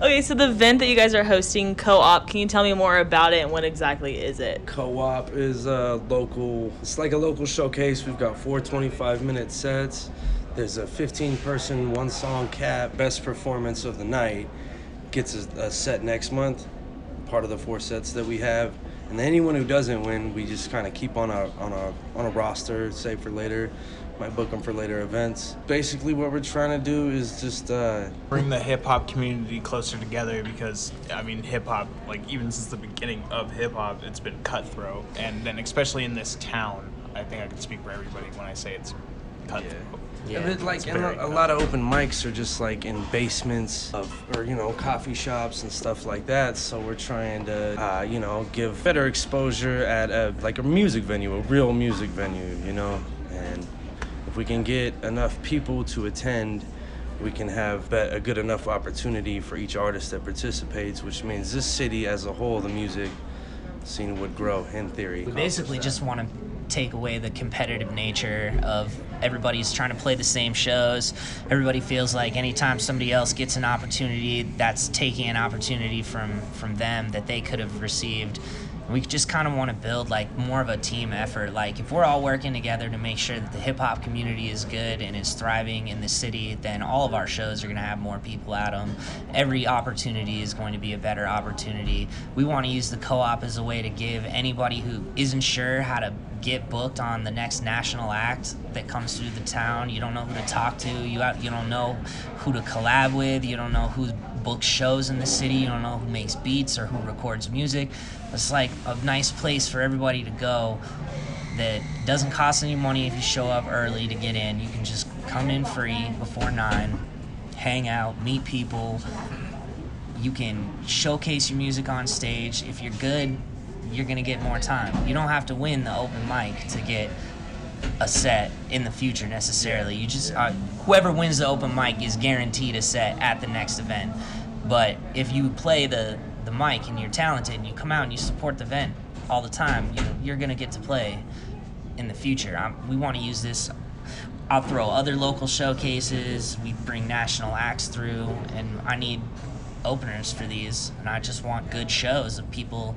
Okay, so the event that you guys are hosting, Co-op, can you tell me more about it and what exactly is it? Co-op is a local. It's like a local showcase. We've got four 25-minute sets. There's a 15-person one-song cap. Best performance of the night gets a, a set next month. Part of the four sets that we have, And anyone who doesn't win, we just kind of keep on a on a on a roster, save for later. Might book them for later events. Basically, what we're trying to do is just uh, bring the hip hop community closer together because I mean hip hop like even since the beginning of hip hop it's been cutthroat and then especially in this town I think I can speak for everybody when I say it's cutthroat. Yeah, but like and a, a lot of open mics are just like in basements of or you know coffee shops and stuff like that. So we're trying to uh, you know give better exposure at a, like a music venue, a real music venue, you know. And if we can get enough people to attend, we can have be- a good enough opportunity for each artist that participates, which means this city as a whole, the music scene would grow in theory. We basically just want to take away the competitive nature of everybody's trying to play the same shows. Everybody feels like anytime somebody else gets an opportunity, that's taking an opportunity from from them that they could have received. We just kind of want to build like more of a team effort. Like if we're all working together to make sure that the hip hop community is good and is thriving in the city, then all of our shows are going to have more people at them. Every opportunity is going to be a better opportunity. We want to use the co-op as a way to give anybody who isn't sure how to get booked on the next national act that comes through the town. You don't know who to talk to. You you don't know who to collab with. You don't know who books shows in the city. You don't know who makes beats or who records music. It's like a nice place for everybody to go that doesn't cost any money if you show up early to get in. You can just come in free before 9, hang out, meet people. You can showcase your music on stage. If you're good, you're going to get more time. You don't have to win the open mic to get a set in the future necessarily. You just uh, whoever wins the open mic is guaranteed a set at the next event. But if you play the the mic and you're talented and you come out and you support the event all the time, you you're gonna get to play in the future. Um, we want to use this. I'll throw other local showcases. We bring national acts through, and I need openers for these. And I just want good shows of people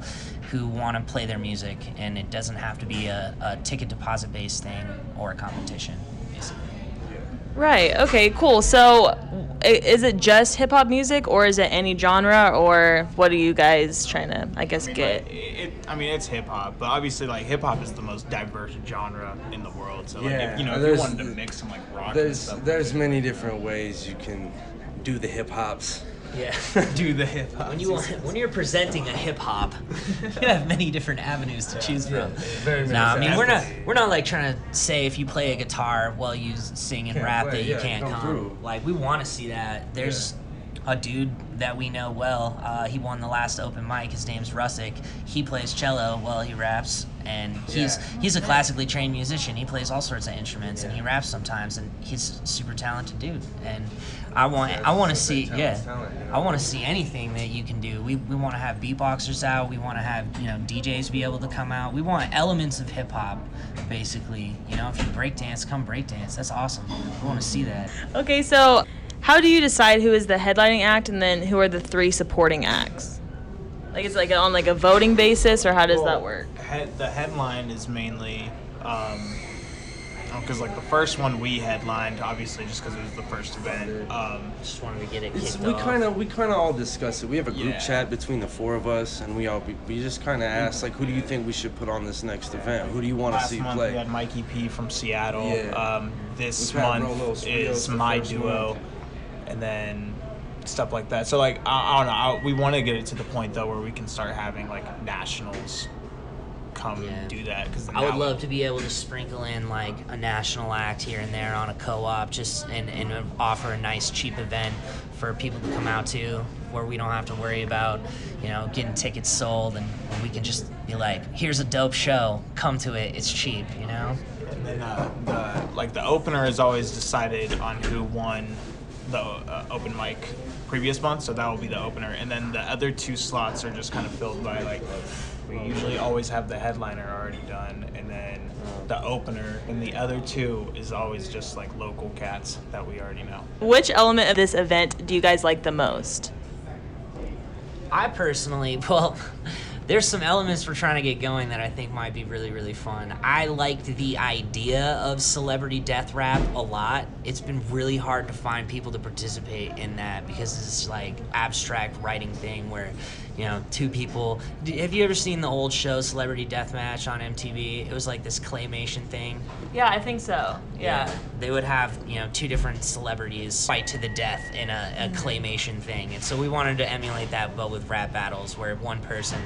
who want to play their music, and it doesn't have to be a, a ticket deposit based thing or a competition. Right. Okay. Cool. So, is it just hip hop music, or is it any genre, or what are you guys trying to, I guess, get? It, I mean, it's hip hop, but obviously, like hip hop is the most diverse genre in the world. So, like, if, you know, if you there's- wanted to mix some like rock and There's stuff, there's many different ways you can do the hip hops. Yeah. do the hip hop. When you want, when you're presenting a hip hop, you have many different avenues to choose from. very many No, I mean we're not we're not like trying to say if you play a guitar while you sing and Can't rap play, that you yeah, can't come come. through. Like we want to see that. There's a dude that we know well. Uh, he won the last open mic. His name's Russick. He plays cello while he raps, and he's Yeah. he's a classically trained musician. He plays all sorts of instruments and he raps sometimes, and he's a super talented dude. And I want I want to see yeah I want to see anything that you can do. We, we want to have beatboxers out. We want to have you know DJs be able to come out. We want elements of hip hop, basically. You know, if you break dance, come break dance. That's awesome. We want to see that. Okay. So, how do you decide who is the headlining act, and then who are the three supporting acts? Like, it's like on like a voting basis, or how does that work? Head, the headline is mainly um, because like the first one we headlined, obviously just because it was the first event. Um, Just wanted to get it kicked we kind of we kind of all discuss it. We have a group Yeah. chat between the four of us, and we all we, we just kind of ask like, who do you think we should put on this next event? Who do you want to see month play? we had Mikey P from Seattle. Yeah. Um, this We've month is my duo, month. and then stuff like that. So like I, I don't know. I, we want to get it to the point though where we can start having like nationals come Yeah. do that because I would love to be able to sprinkle in like a national act here and there on a co-op, just and, and offer a nice cheap event for people to come out to, where we don't have to worry about, you know, getting tickets sold, and, and we can just be like, here's a dope show, come to it, it's cheap, you know. And then uh, the like the opener is always decided on who won the uh, open mic previous month, so that will be the opener. And then the other two slots are just kind of filled by like we usually always have the headliner already done, and then the opener, and the other two is always just like local cats that we already know. Which element of this event do you guys like the most? I personally, well, there's some elements we're trying to get going that I think might be really, really fun. I liked the idea of celebrity death rap a lot. It's been really hard to find people to participate in that because it's like abstract writing thing where you know, two people. Have you ever seen the old show Celebrity Deathmatch on MTV? It was like this claymation thing. Yeah, I think so. Yeah. They would have, you know, two different celebrities fight to the death in a, a mm-hmm. claymation thing. And so we wanted to emulate that, but with rap battles, where one person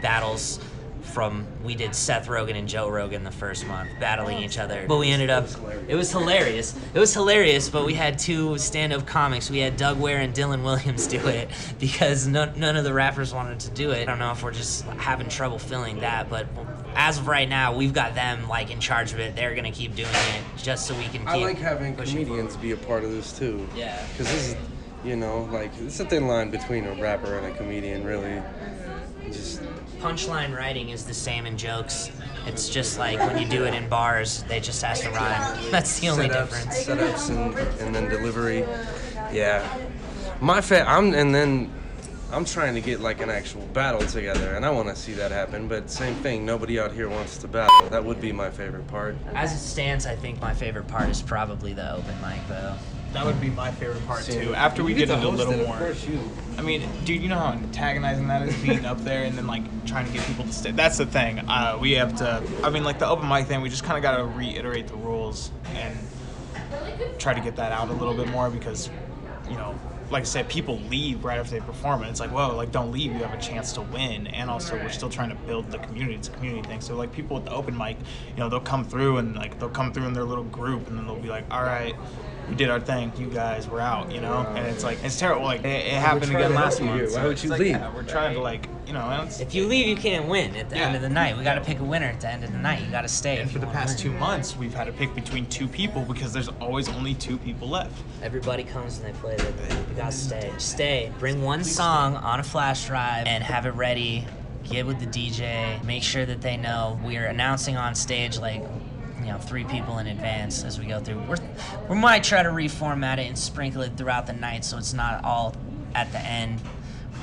battles from, we did Seth Rogen and Joe Rogan the first month battling each other. But we ended up, it was hilarious. It was hilarious, but we had two stand up comics. We had Doug Ware and Dylan Williams do it because no, none of the rappers wanted to do it. I don't know if we're just having trouble filling that, but as of right now, we've got them like in charge of it. They're gonna keep doing it just so we can keep. I like having pushing comedians be a part of this too. Yeah. Because this is, you know, like it's a thin line between a rapper and a comedian, really. Just punchline writing is the same in jokes. It's just like when you do it in bars, they just has to rhyme. That's the only setups, difference. Setups and, and then delivery. Yeah. My fa- I'm and then I'm trying to get like an actual battle together, and I want to see that happen. But same thing, nobody out here wants to battle. That would be my favorite part. As it stands, I think my favorite part is probably the open mic, though. That would be my favorite part See, too. After we you get get to into a little it, more. I mean, dude, you know how antagonizing that is being up there and then like trying to get people to stay. That's the thing. Uh, we have to. I mean, like the open mic thing, we just kind of got to reiterate the rules and try to get that out a little bit more because, you know, like I said, people leave right after they perform, and it's like, whoa, like don't leave. You have a chance to win, and also we're still trying to build the community. It's a community thing. So like people at the open mic, you know, they'll come through and like they'll come through in their little group, and then they'll be like, all right. We did our thing. You guys were out, you know, and it's like it's terrible. Like it, it happened again last you month. here. so Why would it's you like, leave? yeah, we're trying to like, you know, If you leave, you can't win at the end of the night. We got to pick a winner at the end of the night. You got to stay. And for the past two months, we've had to pick between two people because there's always only two people left. Everybody comes and they play. You gotta stay. Stay. Bring one song on a flash drive and have it ready. Get with the DJ. Make sure that they know we're announcing on stage like you know three people in advance as we go through. We're, we might try to reformat it and sprinkle it throughout the night so it's not all at the end.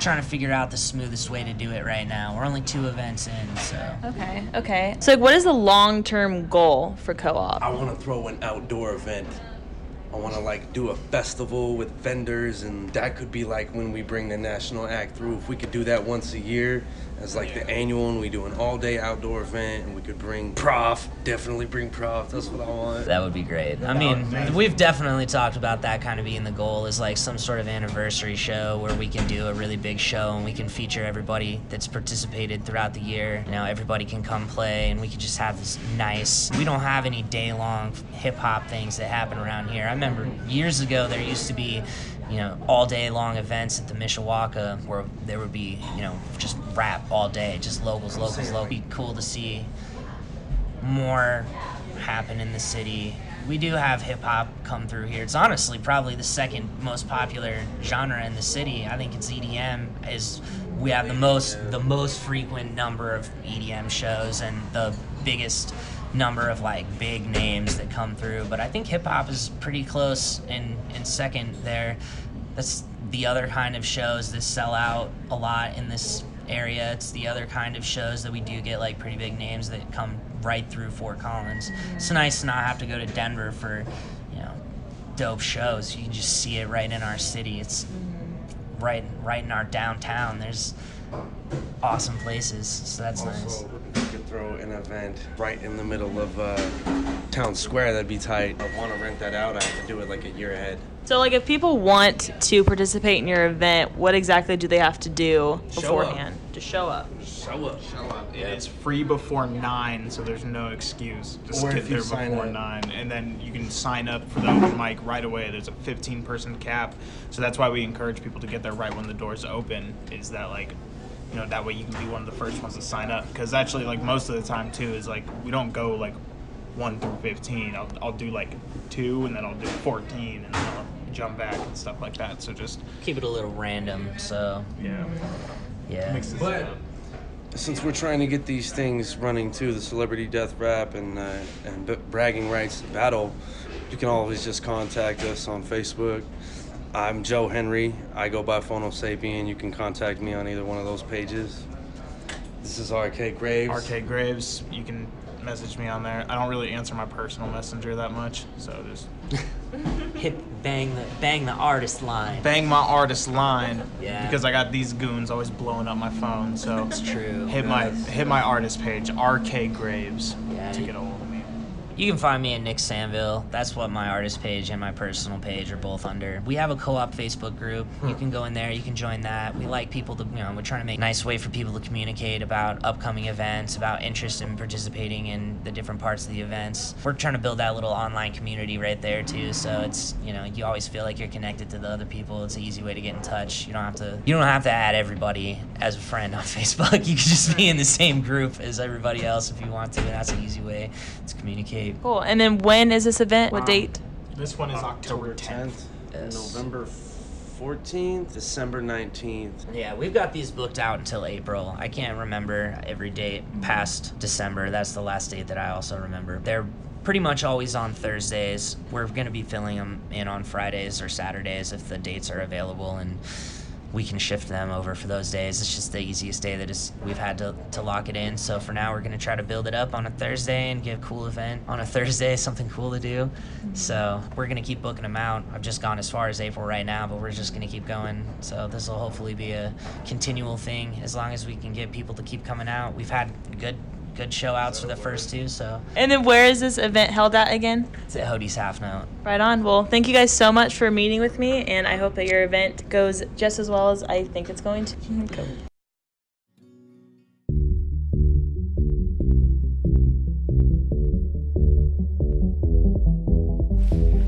We're trying to figure out the smoothest way to do it right now. We're only two events in, so. Okay. Okay. So, like, what is the long-term goal for co-op? I want to throw an outdoor event. I want to like do a festival with vendors, and that could be like when we bring the national act through. If we could do that once a year as like the annual, and we do an all-day outdoor event, and we could bring prof. Definitely bring prof. That's what I want. That would be great. I mean, we've definitely talked about that kind of being the goal is like some sort of anniversary show where we can do a really big show and we can feature everybody that's participated throughout the year. You know, everybody can come play and we can just have this nice. We don't have any day long hip hop things that happen around here. I remember years ago there used to be you know, all day long events at the Mishawaka where there would be, you know, just rap all day, just locals, locals, locals. Be cool to see more happen in the city. We do have hip hop come through here. It's honestly probably the second most popular genre in the city. I think it's EDM is we have the most the most frequent number of EDM shows and the biggest number of like big names that come through. But I think hip hop is pretty close in in second there. That's the other kind of shows that sell out a lot in this area. It's the other kind of shows that we do get like pretty big names that come right through Fort Collins. It's nice to not have to go to Denver for, you know, dope shows. You can just see it right in our city. It's mm-hmm. right right in our downtown. There's awesome places, so that's nice. Also, if we could throw an event right in the middle of uh, town square, that'd be tight. I want to rent that out. I have to do it like a year ahead. So, like, if people want to participate in your event, what exactly do they have to do beforehand to show up? Show up. Show up. It's free before nine, so there's no excuse. Just Or get if you there sign before up. nine, and then you can sign up for the open mic right away. There's a 15 person cap, so that's why we encourage people to get there right when the doors open. Is that like, you know, that way you can be one of the first ones to sign up. Because actually, like most of the time too, is like we don't go like one through 15. I'll I'll do like two, and then I'll do 14, and then I'll jump back and stuff like that. So just Keep it a little random, so yeah, yeah. mix But- up. Since we're trying to get these things running too, the celebrity death rap and uh, and b- bragging rights battle, you can always just contact us on Facebook. I'm Joe Henry. I go by Phono Sapien. You can contact me on either one of those pages. This is RK Graves. RK Graves. You can message me on there. I don't really answer my personal messenger that much, so just Hit bang the bang the artist line. bang my artist line Yeah. because I got these goons always blowing up my phone. So It's true. hit my hit my artist page, RK Graves, Yeah, to get a hold of me. You can find me at Nick Sanville. That's what my artist page and my personal page are both under. We have a co-op Facebook group. You hmm. can go in there. You can join that. We like people to, you know, we're trying to make a nice way for people to communicate about upcoming events, about interest in participating in the different parts of the events. We're trying to build that little online community right there too. So it's, you know, you always feel like you're connected to the other people. It's an easy way to get in touch. You don't have to, you don't have to add everybody as a friend on Facebook. You can just be in the same group as everybody else if you want to. And that's an easy way to communicate. Cool. And then when is this event? What um, date? This one is October 10th. Yes. November 14th, December 19th. Yeah, we've got these booked out until April. I can't remember every date mm-hmm. past December. That's the last date that I also remember. They're pretty much always on Thursdays. We're going to be filling them in on Fridays or Saturdays if the dates are available and we can shift them over for those days. It's just the easiest day that is we've had to, to lock it in. So for now, we're going to try to build it up on a Thursday and get a cool event on a Thursday, something cool to do. Mm-hmm. So we're going to keep booking them out. I've just gone as far as April right now, but we're just going to keep going. So this will hopefully be a continual thing as long as we can get people to keep coming out. We've had good good show outs for the first two, so And then where is this event held at again? it's at Hodi's Half Note. Right on. Well, thank you guys so much for meeting with me, and I hope that your event goes just as well as I think it's going to. Cool.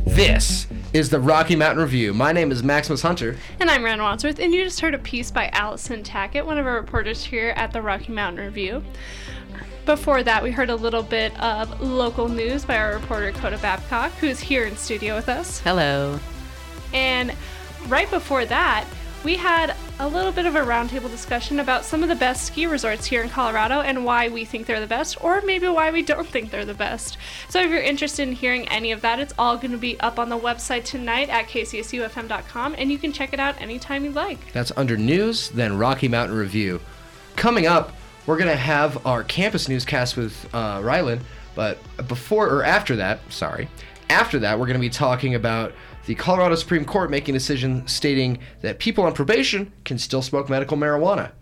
This is the Rocky Mountain Review. My name is Maximus Hunter. And I'm Ren Wadsworth, and you just heard a piece by Allison Tackett, one of our reporters here at the Rocky Mountain Review. Before that, we heard a little bit of local news by our reporter Coda Babcock, who's here in studio with us. Hello. And right before that, we had a little bit of a roundtable discussion about some of the best ski resorts here in Colorado and why we think they're the best, or maybe why we don't think they're the best. So if you're interested in hearing any of that, it's all going to be up on the website tonight at kcsufm.com, and you can check it out anytime you'd like. That's under news, then Rocky Mountain Review. Coming up, we're going to have our campus newscast with uh, Rylan, but before or after that, sorry, after that, we're going to be talking about the Colorado Supreme Court making a decision stating that people on probation can still smoke medical marijuana.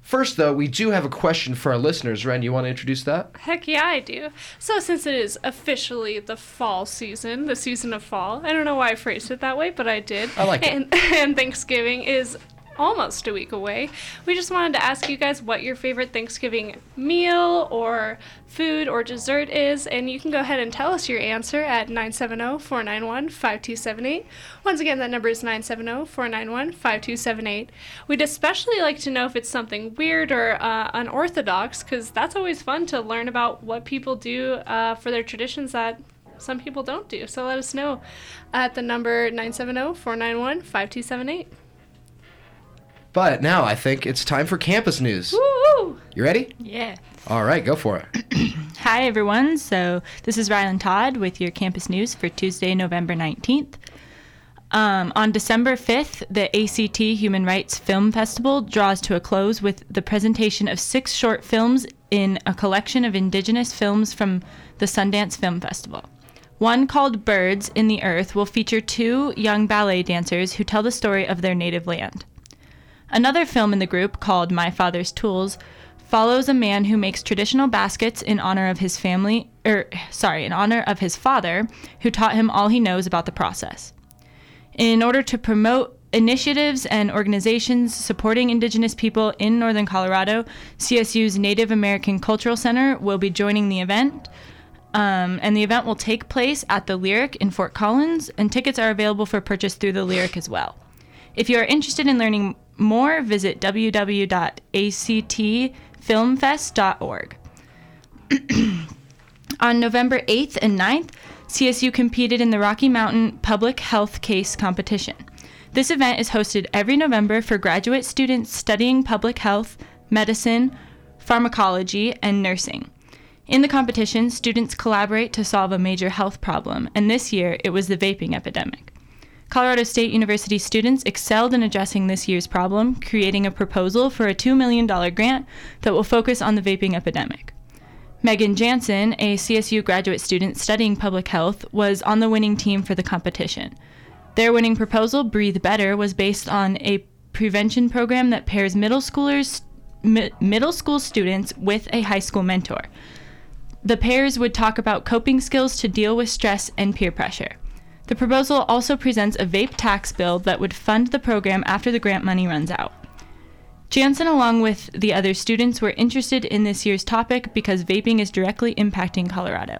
First, though, we do have a question for our listeners. Ren, you want to introduce that? Heck yeah, I do. So, since it is officially the fall season, the season of fall, I don't know why I phrased it that way, but I did. I like it. and, And Thanksgiving is almost a week away. We just wanted to ask you guys what your favorite Thanksgiving meal or food or dessert is, and you can go ahead and tell us your answer at 970 491 5278. Once again, that number is 970 491 5278. We'd especially like to know if it's something weird or uh, unorthodox, because that's always fun to learn about what people do uh, for their traditions that some people don't do. So let us know at the number 970 491 5278. But now I think it's time for campus news. Woo! You ready? Yeah. All right, go for it. Hi, everyone. So, this is Rylan Todd with your campus news for Tuesday, November 19th. Um, on December 5th, the ACT Human Rights Film Festival draws to a close with the presentation of six short films in a collection of indigenous films from the Sundance Film Festival. One called Birds in the Earth will feature two young ballet dancers who tell the story of their native land. Another film in the group called My Father's Tools follows a man who makes traditional baskets in honor of his family, er, sorry, in honor of his father, who taught him all he knows about the process. In order to promote initiatives and organizations supporting Indigenous people in Northern Colorado, CSU's Native American Cultural Center will be joining the event. Um, and the event will take place at the Lyric in Fort Collins, and tickets are available for purchase through the Lyric as well. If you are interested in learning more, visit www.actfilmfest.org. On November 8th and 9th, CSU competed in the Rocky Mountain Public Health Case Competition. This event is hosted every November for graduate students studying public health, medicine, pharmacology, and nursing. In the competition, students collaborate to solve a major health problem, and this year it was the vaping epidemic. Colorado State University students excelled in addressing this year's problem, creating a proposal for a $2 million grant that will focus on the vaping epidemic. Megan Jansen, a CSU graduate student studying public health, was on the winning team for the competition. Their winning proposal, Breathe Better, was based on a prevention program that pairs middle schoolers mi- middle school students with a high school mentor. The pairs would talk about coping skills to deal with stress and peer pressure. The proposal also presents a vape tax bill that would fund the program after the grant money runs out. Jansen, along with the other students, were interested in this year's topic because vaping is directly impacting Colorado.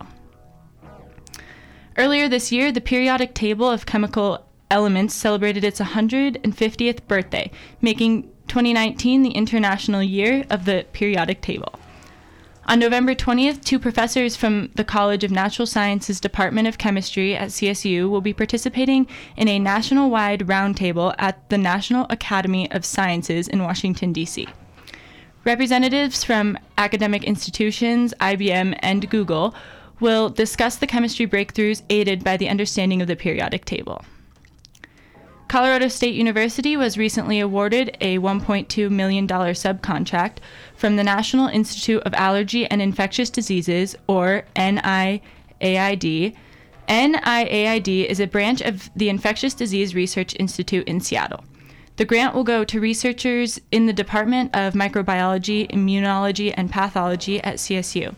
Earlier this year, the periodic table of chemical elements celebrated its 150th birthday, making 2019 the International Year of the Periodic Table. On November 20th, two professors from the College of Natural Sciences Department of Chemistry at CSU will be participating in a national wide roundtable at the National Academy of Sciences in Washington, D.C. Representatives from academic institutions, IBM, and Google will discuss the chemistry breakthroughs aided by the understanding of the periodic table. Colorado State University was recently awarded a $1.2 million subcontract from the National Institute of Allergy and Infectious Diseases, or NIAID. NIAID is a branch of the Infectious Disease Research Institute in Seattle. The grant will go to researchers in the Department of Microbiology, Immunology, and Pathology at CSU.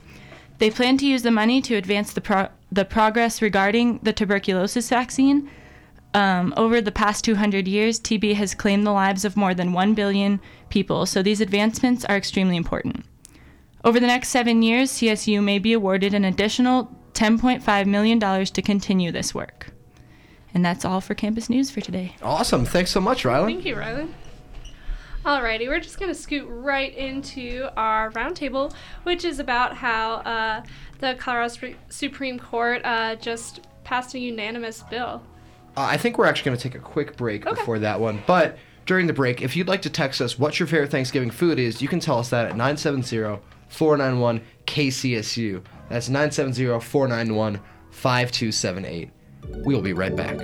They plan to use the money to advance the, pro- the progress regarding the tuberculosis vaccine. Um, over the past 200 years, TB has claimed the lives of more than 1 billion people, so these advancements are extremely important. Over the next seven years, CSU may be awarded an additional $10.5 million to continue this work. And that's all for campus news for today. Awesome. Thanks so much, Rylan. Thank you, Rylan. Alrighty, we're just going to scoot right into our roundtable, which is about how uh, the Colorado Supreme Court uh, just passed a unanimous bill. Uh, I think we're actually going to take a quick break before that one. But during the break, if you'd like to text us what your favorite Thanksgiving food is, you can tell us that at 970 491 KCSU. That's 970 491 5278. We'll be right back.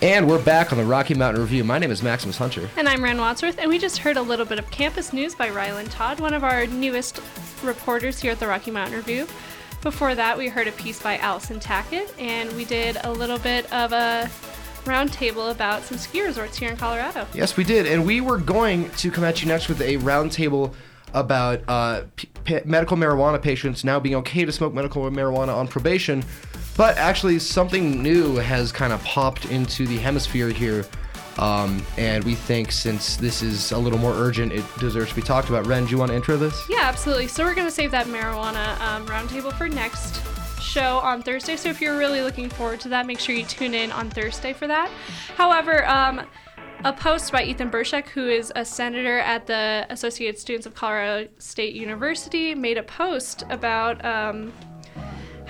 And we're back on the Rocky Mountain Review. My name is Maximus Hunter. And I'm Ren Wadsworth, and we just heard a little bit of campus news by Rylan Todd, one of our newest reporters here at the Rocky Mountain Review. Before that, we heard a piece by Allison Tackett, and we did a little bit of a roundtable about some ski resorts here in Colorado. Yes, we did. And we were going to come at you next with a roundtable about uh, p- p- medical marijuana patients now being okay to smoke medical marijuana on probation. But actually, something new has kind of popped into the hemisphere here. Um, and we think since this is a little more urgent, it deserves to be talked about. Ren, do you want to intro this? Yeah, absolutely. So we're going to save that marijuana um, roundtable for next show on Thursday. So if you're really looking forward to that, make sure you tune in on Thursday for that. However, um, a post by Ethan Burshek, who is a senator at the Associated Students of Colorado State University, made a post about um,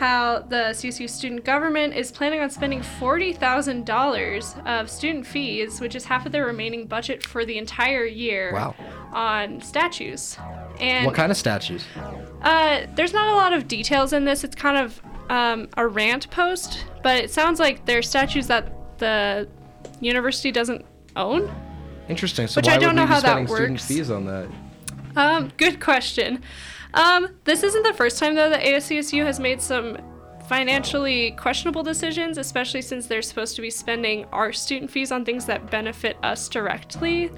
how the CSU student government is planning on spending $40,000 of student fees, which is half of their remaining budget for the entire year, Wow. on statues. And what kind of statues? uh, there's not a lot of details in this. It's kind of um, a rant post, but it sounds like they're statues that the university doesn't own. Interesting. So Which why I don't know how that spending student fees on that? Um, good question. Um, this isn't the first time though that ASCSU has made some financially questionable decisions, especially since they're supposed to be spending our student fees on things that benefit us directly.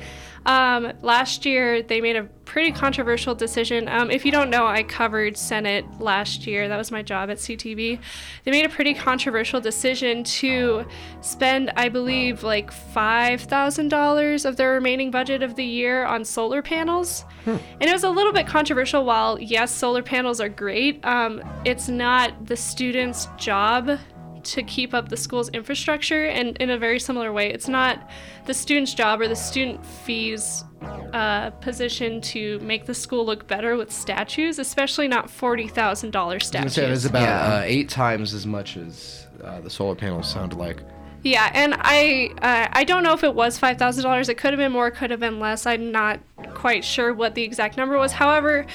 Um, last year, they made a pretty controversial decision. Um, if you don't know, I covered Senate last year. That was my job at CTV. They made a pretty controversial decision to spend, I believe, like $5,000 of their remaining budget of the year on solar panels. And it was a little bit controversial. While, yes, solar panels are great, um, it's not the student's job to keep up the school's infrastructure. And in a very similar way, it's not the student's job or the student fees uh, position to make the school look better with statues, especially not $40,000 I was gonna statues. say it is about Yeah. uh, eight times as much as uh, the solar panels sounded like. Yeah, and I uh, I don't know if it was five thousand dollars. It could have been more, could have been less. I'm not quite sure what the exact number was. However,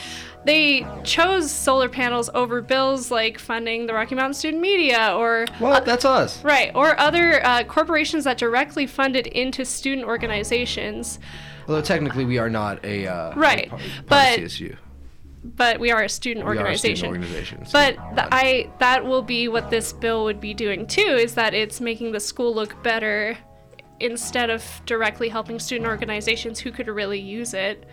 they chose solar panels over bills like funding the Rocky Mountain Student Media or Well, that's us. right or other uh, corporations that directly funded into student organizations. Although technically we are not a uh, Right, part, part but- of CSU. but we are a student We are a organization. student organization. But th- I that will be what this bill would be doing too is that it's making the school look better instead of directly helping student organizations who could really use it.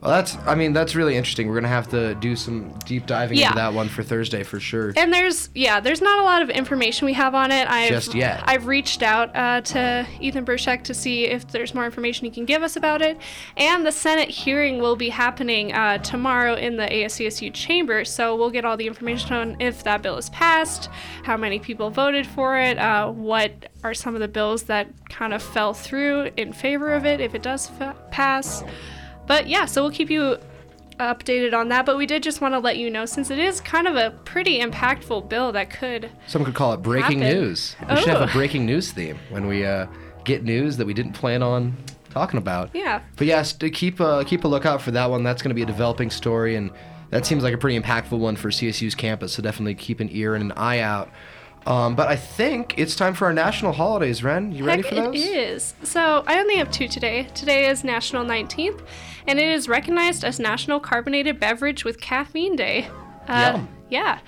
Well, that's. I mean, that's really interesting. We're gonna have to do some deep diving Yeah. into that one for Thursday for sure. And there's yeah, there's not a lot of information we have on it. I've Just yet. I've reached out uh, to Ethan Burchek to see if there's more information he can give us about it. And the Senate hearing will be happening uh, tomorrow in the ASCSU chamber, so we'll get all the information on if that bill is passed, how many people voted for it, uh, what are some of the bills that kind of fell through in favor of it if it does fa- pass. But yeah, so we'll keep you updated on that. But we did just want to let you know since it is kind of a pretty impactful bill that could. Some could call it breaking Happen. news. We should have Oh. a breaking news theme when we uh, get news that we didn't plan on talking about. Yeah. But yes, to keep uh, keep a lookout for that one. That's going to be a developing story, and that seems like a pretty impactful one for CSU's campus. So definitely keep an ear and an eye out. Um, but I think it's time for our national holidays. Ren, you ready Heck, for those? it is. So I only have two today. Today is National 19th, and it is recognized as National Carbonated Beverage with Caffeine Day. Uh. Yeah.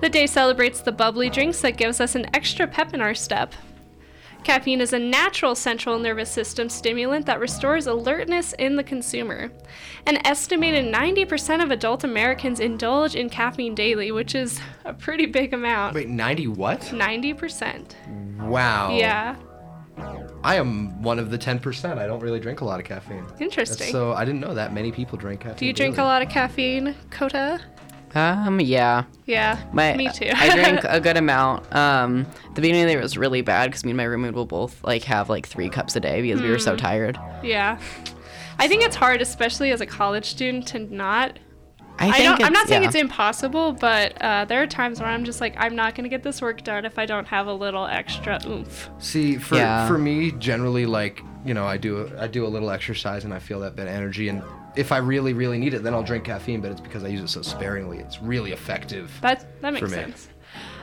The day celebrates the bubbly drinks that gives us an extra pep in our step. Caffeine is a natural central nervous system stimulant that restores alertness in the consumer. An estimated 90% of adult Americans indulge in caffeine daily, which is a pretty big amount. Wait, 90 what? 90%. Wow. Yeah. I am one of the 10%. I don't really drink a lot of caffeine. Interesting. That's so I didn't know that many people drink caffeine. Do you drink a lot of caffeine, Coda? Um, yeah. Yeah, My, me too. I drink a good amount. Um, the beginning of the year was really bad because me and my roommate will both like have like three cups a day because we were so Mm. tired. yeah. I think it's hard, especially as a college student, to not. I, I, think don't. I'm not saying yeah. it's impossible, but uh, there are times where I'm just like, I'm not gonna get this work done if I don't have a little extra oomph. See, for Yeah. for me, generally, like you know, I do I do a little exercise and I feel that bit of energy, and if I really really need it, then I'll drink caffeine. But it's because I use it so sparingly. It's really effective. That that For makes me. sense.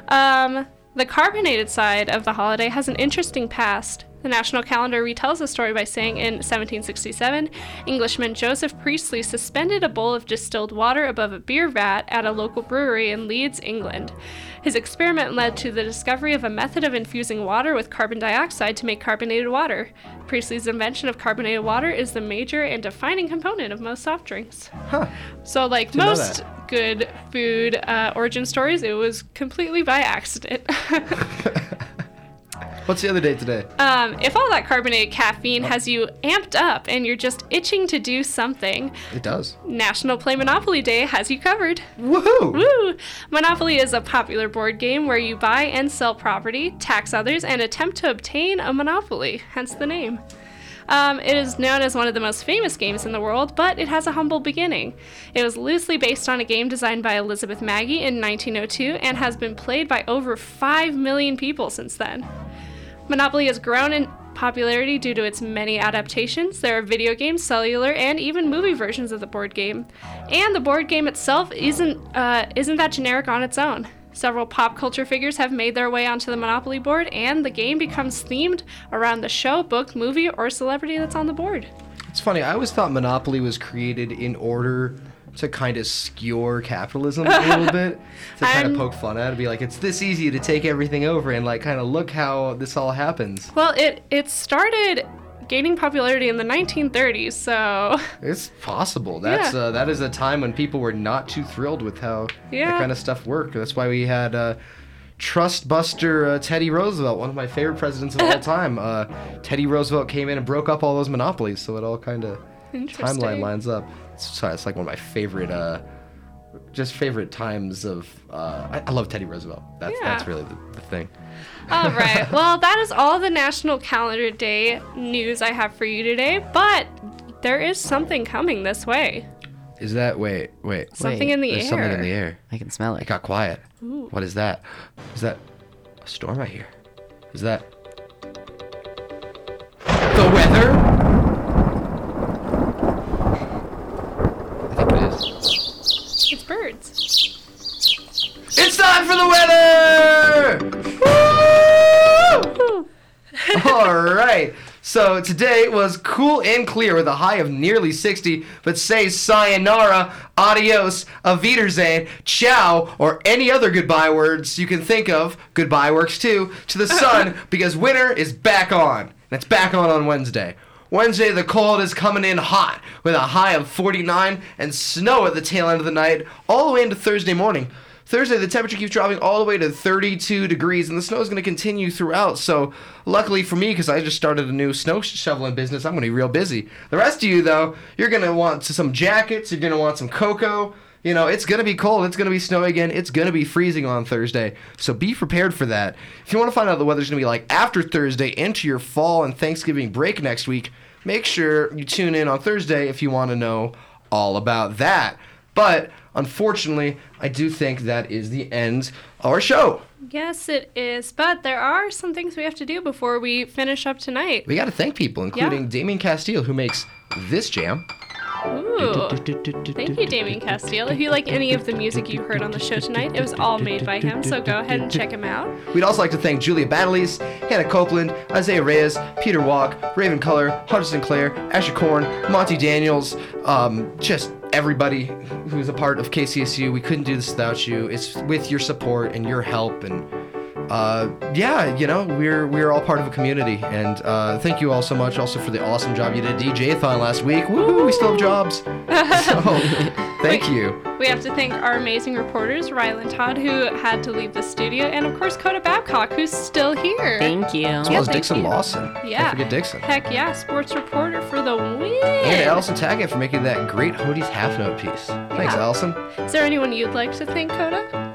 Um, the carbonated side of the holiday has an interesting past. The national calendar retells the story by saying in 1767, Englishman Joseph Priestley suspended a bowl of distilled water above a beer vat at a local brewery in Leeds, England. His experiment led to the discovery of a method of infusing water with carbon dioxide to make carbonated water. Priestley's invention of carbonated water is the major and defining component of most soft drinks. Huh. So, like Didn't most good food uh, origin stories, it was completely by accident. What's the other day today? um, if all that carbonated caffeine has you amped up and you're just itching to do something, It does. National Play Monopoly Day has you covered. Woohoo! Woo! Monopoly is a popular board game where you buy and sell property, tax others, and attempt to obtain a monopoly, hence the name. Um, it is known as one of the most famous games in the world, but it has a humble beginning. It was loosely based on a game designed by Elizabeth Magie in 1902 and has been played by over 5 million people since then. Monopoly has grown in popularity due to its many adaptations. There are video games, cellular, and even movie versions of the board game. And the board game itself isn't uh, isn't that generic on its own. Several pop culture figures have made their way onto the Monopoly board, and the game becomes themed around the show, book, movie, or celebrity that's on the board. It's funny. I always thought Monopoly was created in order to kind of skewer capitalism a little bit, to kind of I'm- poke fun at it, be like, it's this easy to take everything over, and like kind of look how this all happens. Well, it it started gaining popularity in the 1930s, so It's possible. That's Yeah. uh, that is a time when people were not too thrilled with how Yeah. that kind of stuff worked. That's why we had uh, Trust Buster uh, Teddy Roosevelt, one of my favorite presidents of all time. Uh, Teddy Roosevelt came in and broke up all those monopolies, so it all kind of timeline lines up. It's, sorry, it's like one of my favorite, uh, just favorite times of. Uh, I, I love Teddy Roosevelt. That's Yeah. that's really the, the thing. All right. Well, that is all the National Calendar Day news I have for you today, but there is something coming this way. Is that wait wait? Something in the There's air. something in the air. I can smell It it. got quiet. Ooh. What is that? Is that a storm I hear? Is that the weather? I think it is. It's birds. It's time for the weather! All right. So today was cool and clear with a high of nearly 60, but say sayonara, adios, aviderzane, ciao, or any other goodbye words you can think of. Goodbye works too, to the sun because winter is back on. And it's back on on Wednesday. Wednesday, the cold is coming in hot with a high of 49 and snow at the tail end of the night, all the way into Thursday morning. Thursday, the temperature keeps dropping all the way to 32 degrees, and the snow is going to continue throughout. So, luckily for me, because I just started a new snow shoveling business, I'm going to be real busy. The rest of you, though, you're going to want some jackets, you're going to want some cocoa. You know, it's going to be cold. It's going to be snowy again. It's going to be freezing on Thursday. So be prepared for that. If you want to find out the weather's going to be like after Thursday into your fall and Thanksgiving break next week, make sure you tune in on Thursday if you want to know all about that. But unfortunately, I do think that is the end of our show. Yes, it is. But there are some things we have to do before we finish up tonight. We got to thank people, including Damien Castile, who makes this jam. Ooh. Thank you, Damien Castile. If you like any of the music you heard on the show tonight, it was all made by him, so go ahead and check him out. We'd also like to thank Julia Banalese, Hannah Copeland, Isaiah Reyes, Peter Walk, Raven Color, Hunter Sinclair, Asher Korn, Monty Daniels, um, just everybody who's a part of KCSU. We couldn't do this without you. It's with your support and your help and uh, yeah, you know, we're we're all part of a community, and uh, thank you all so much also for the awesome job you did DJ-thon last week. Woo, we still have jobs. so, thank you. We have to thank our amazing reporters, Rylan Todd, who had to leave the studio, and of course, Coda Babcock, who's still here. Thank you. As well as Dixon Lawson. Yeah. Can't forget Dixon. Heck yeah, sports reporter for the win. And Allison Tackett for making that great Hodi's half note piece. Thanks, Yeah. Allison. Is there anyone you'd like to thank, Coda?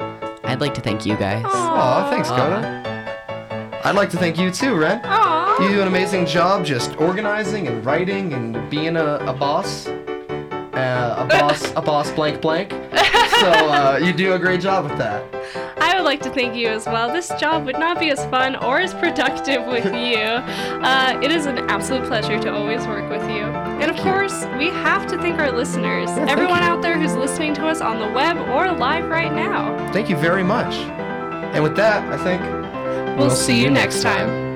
I'd like to thank you guys. Aw, thanks, Coda. I'd like to thank you too, Ren. Aw. You do an amazing job just organizing and writing and being a, a boss. Uh, a boss, a boss blank blank. So uh, you do a great job with that. I would like to thank you as well. This job would not be as fun or as productive with you. Uh, it is an absolute pleasure to always work with you. And of course, we have to thank our listeners, everyone out there who's listening to us on the web or live right now. Thank you very much. And with that, I think We'll, see you next time.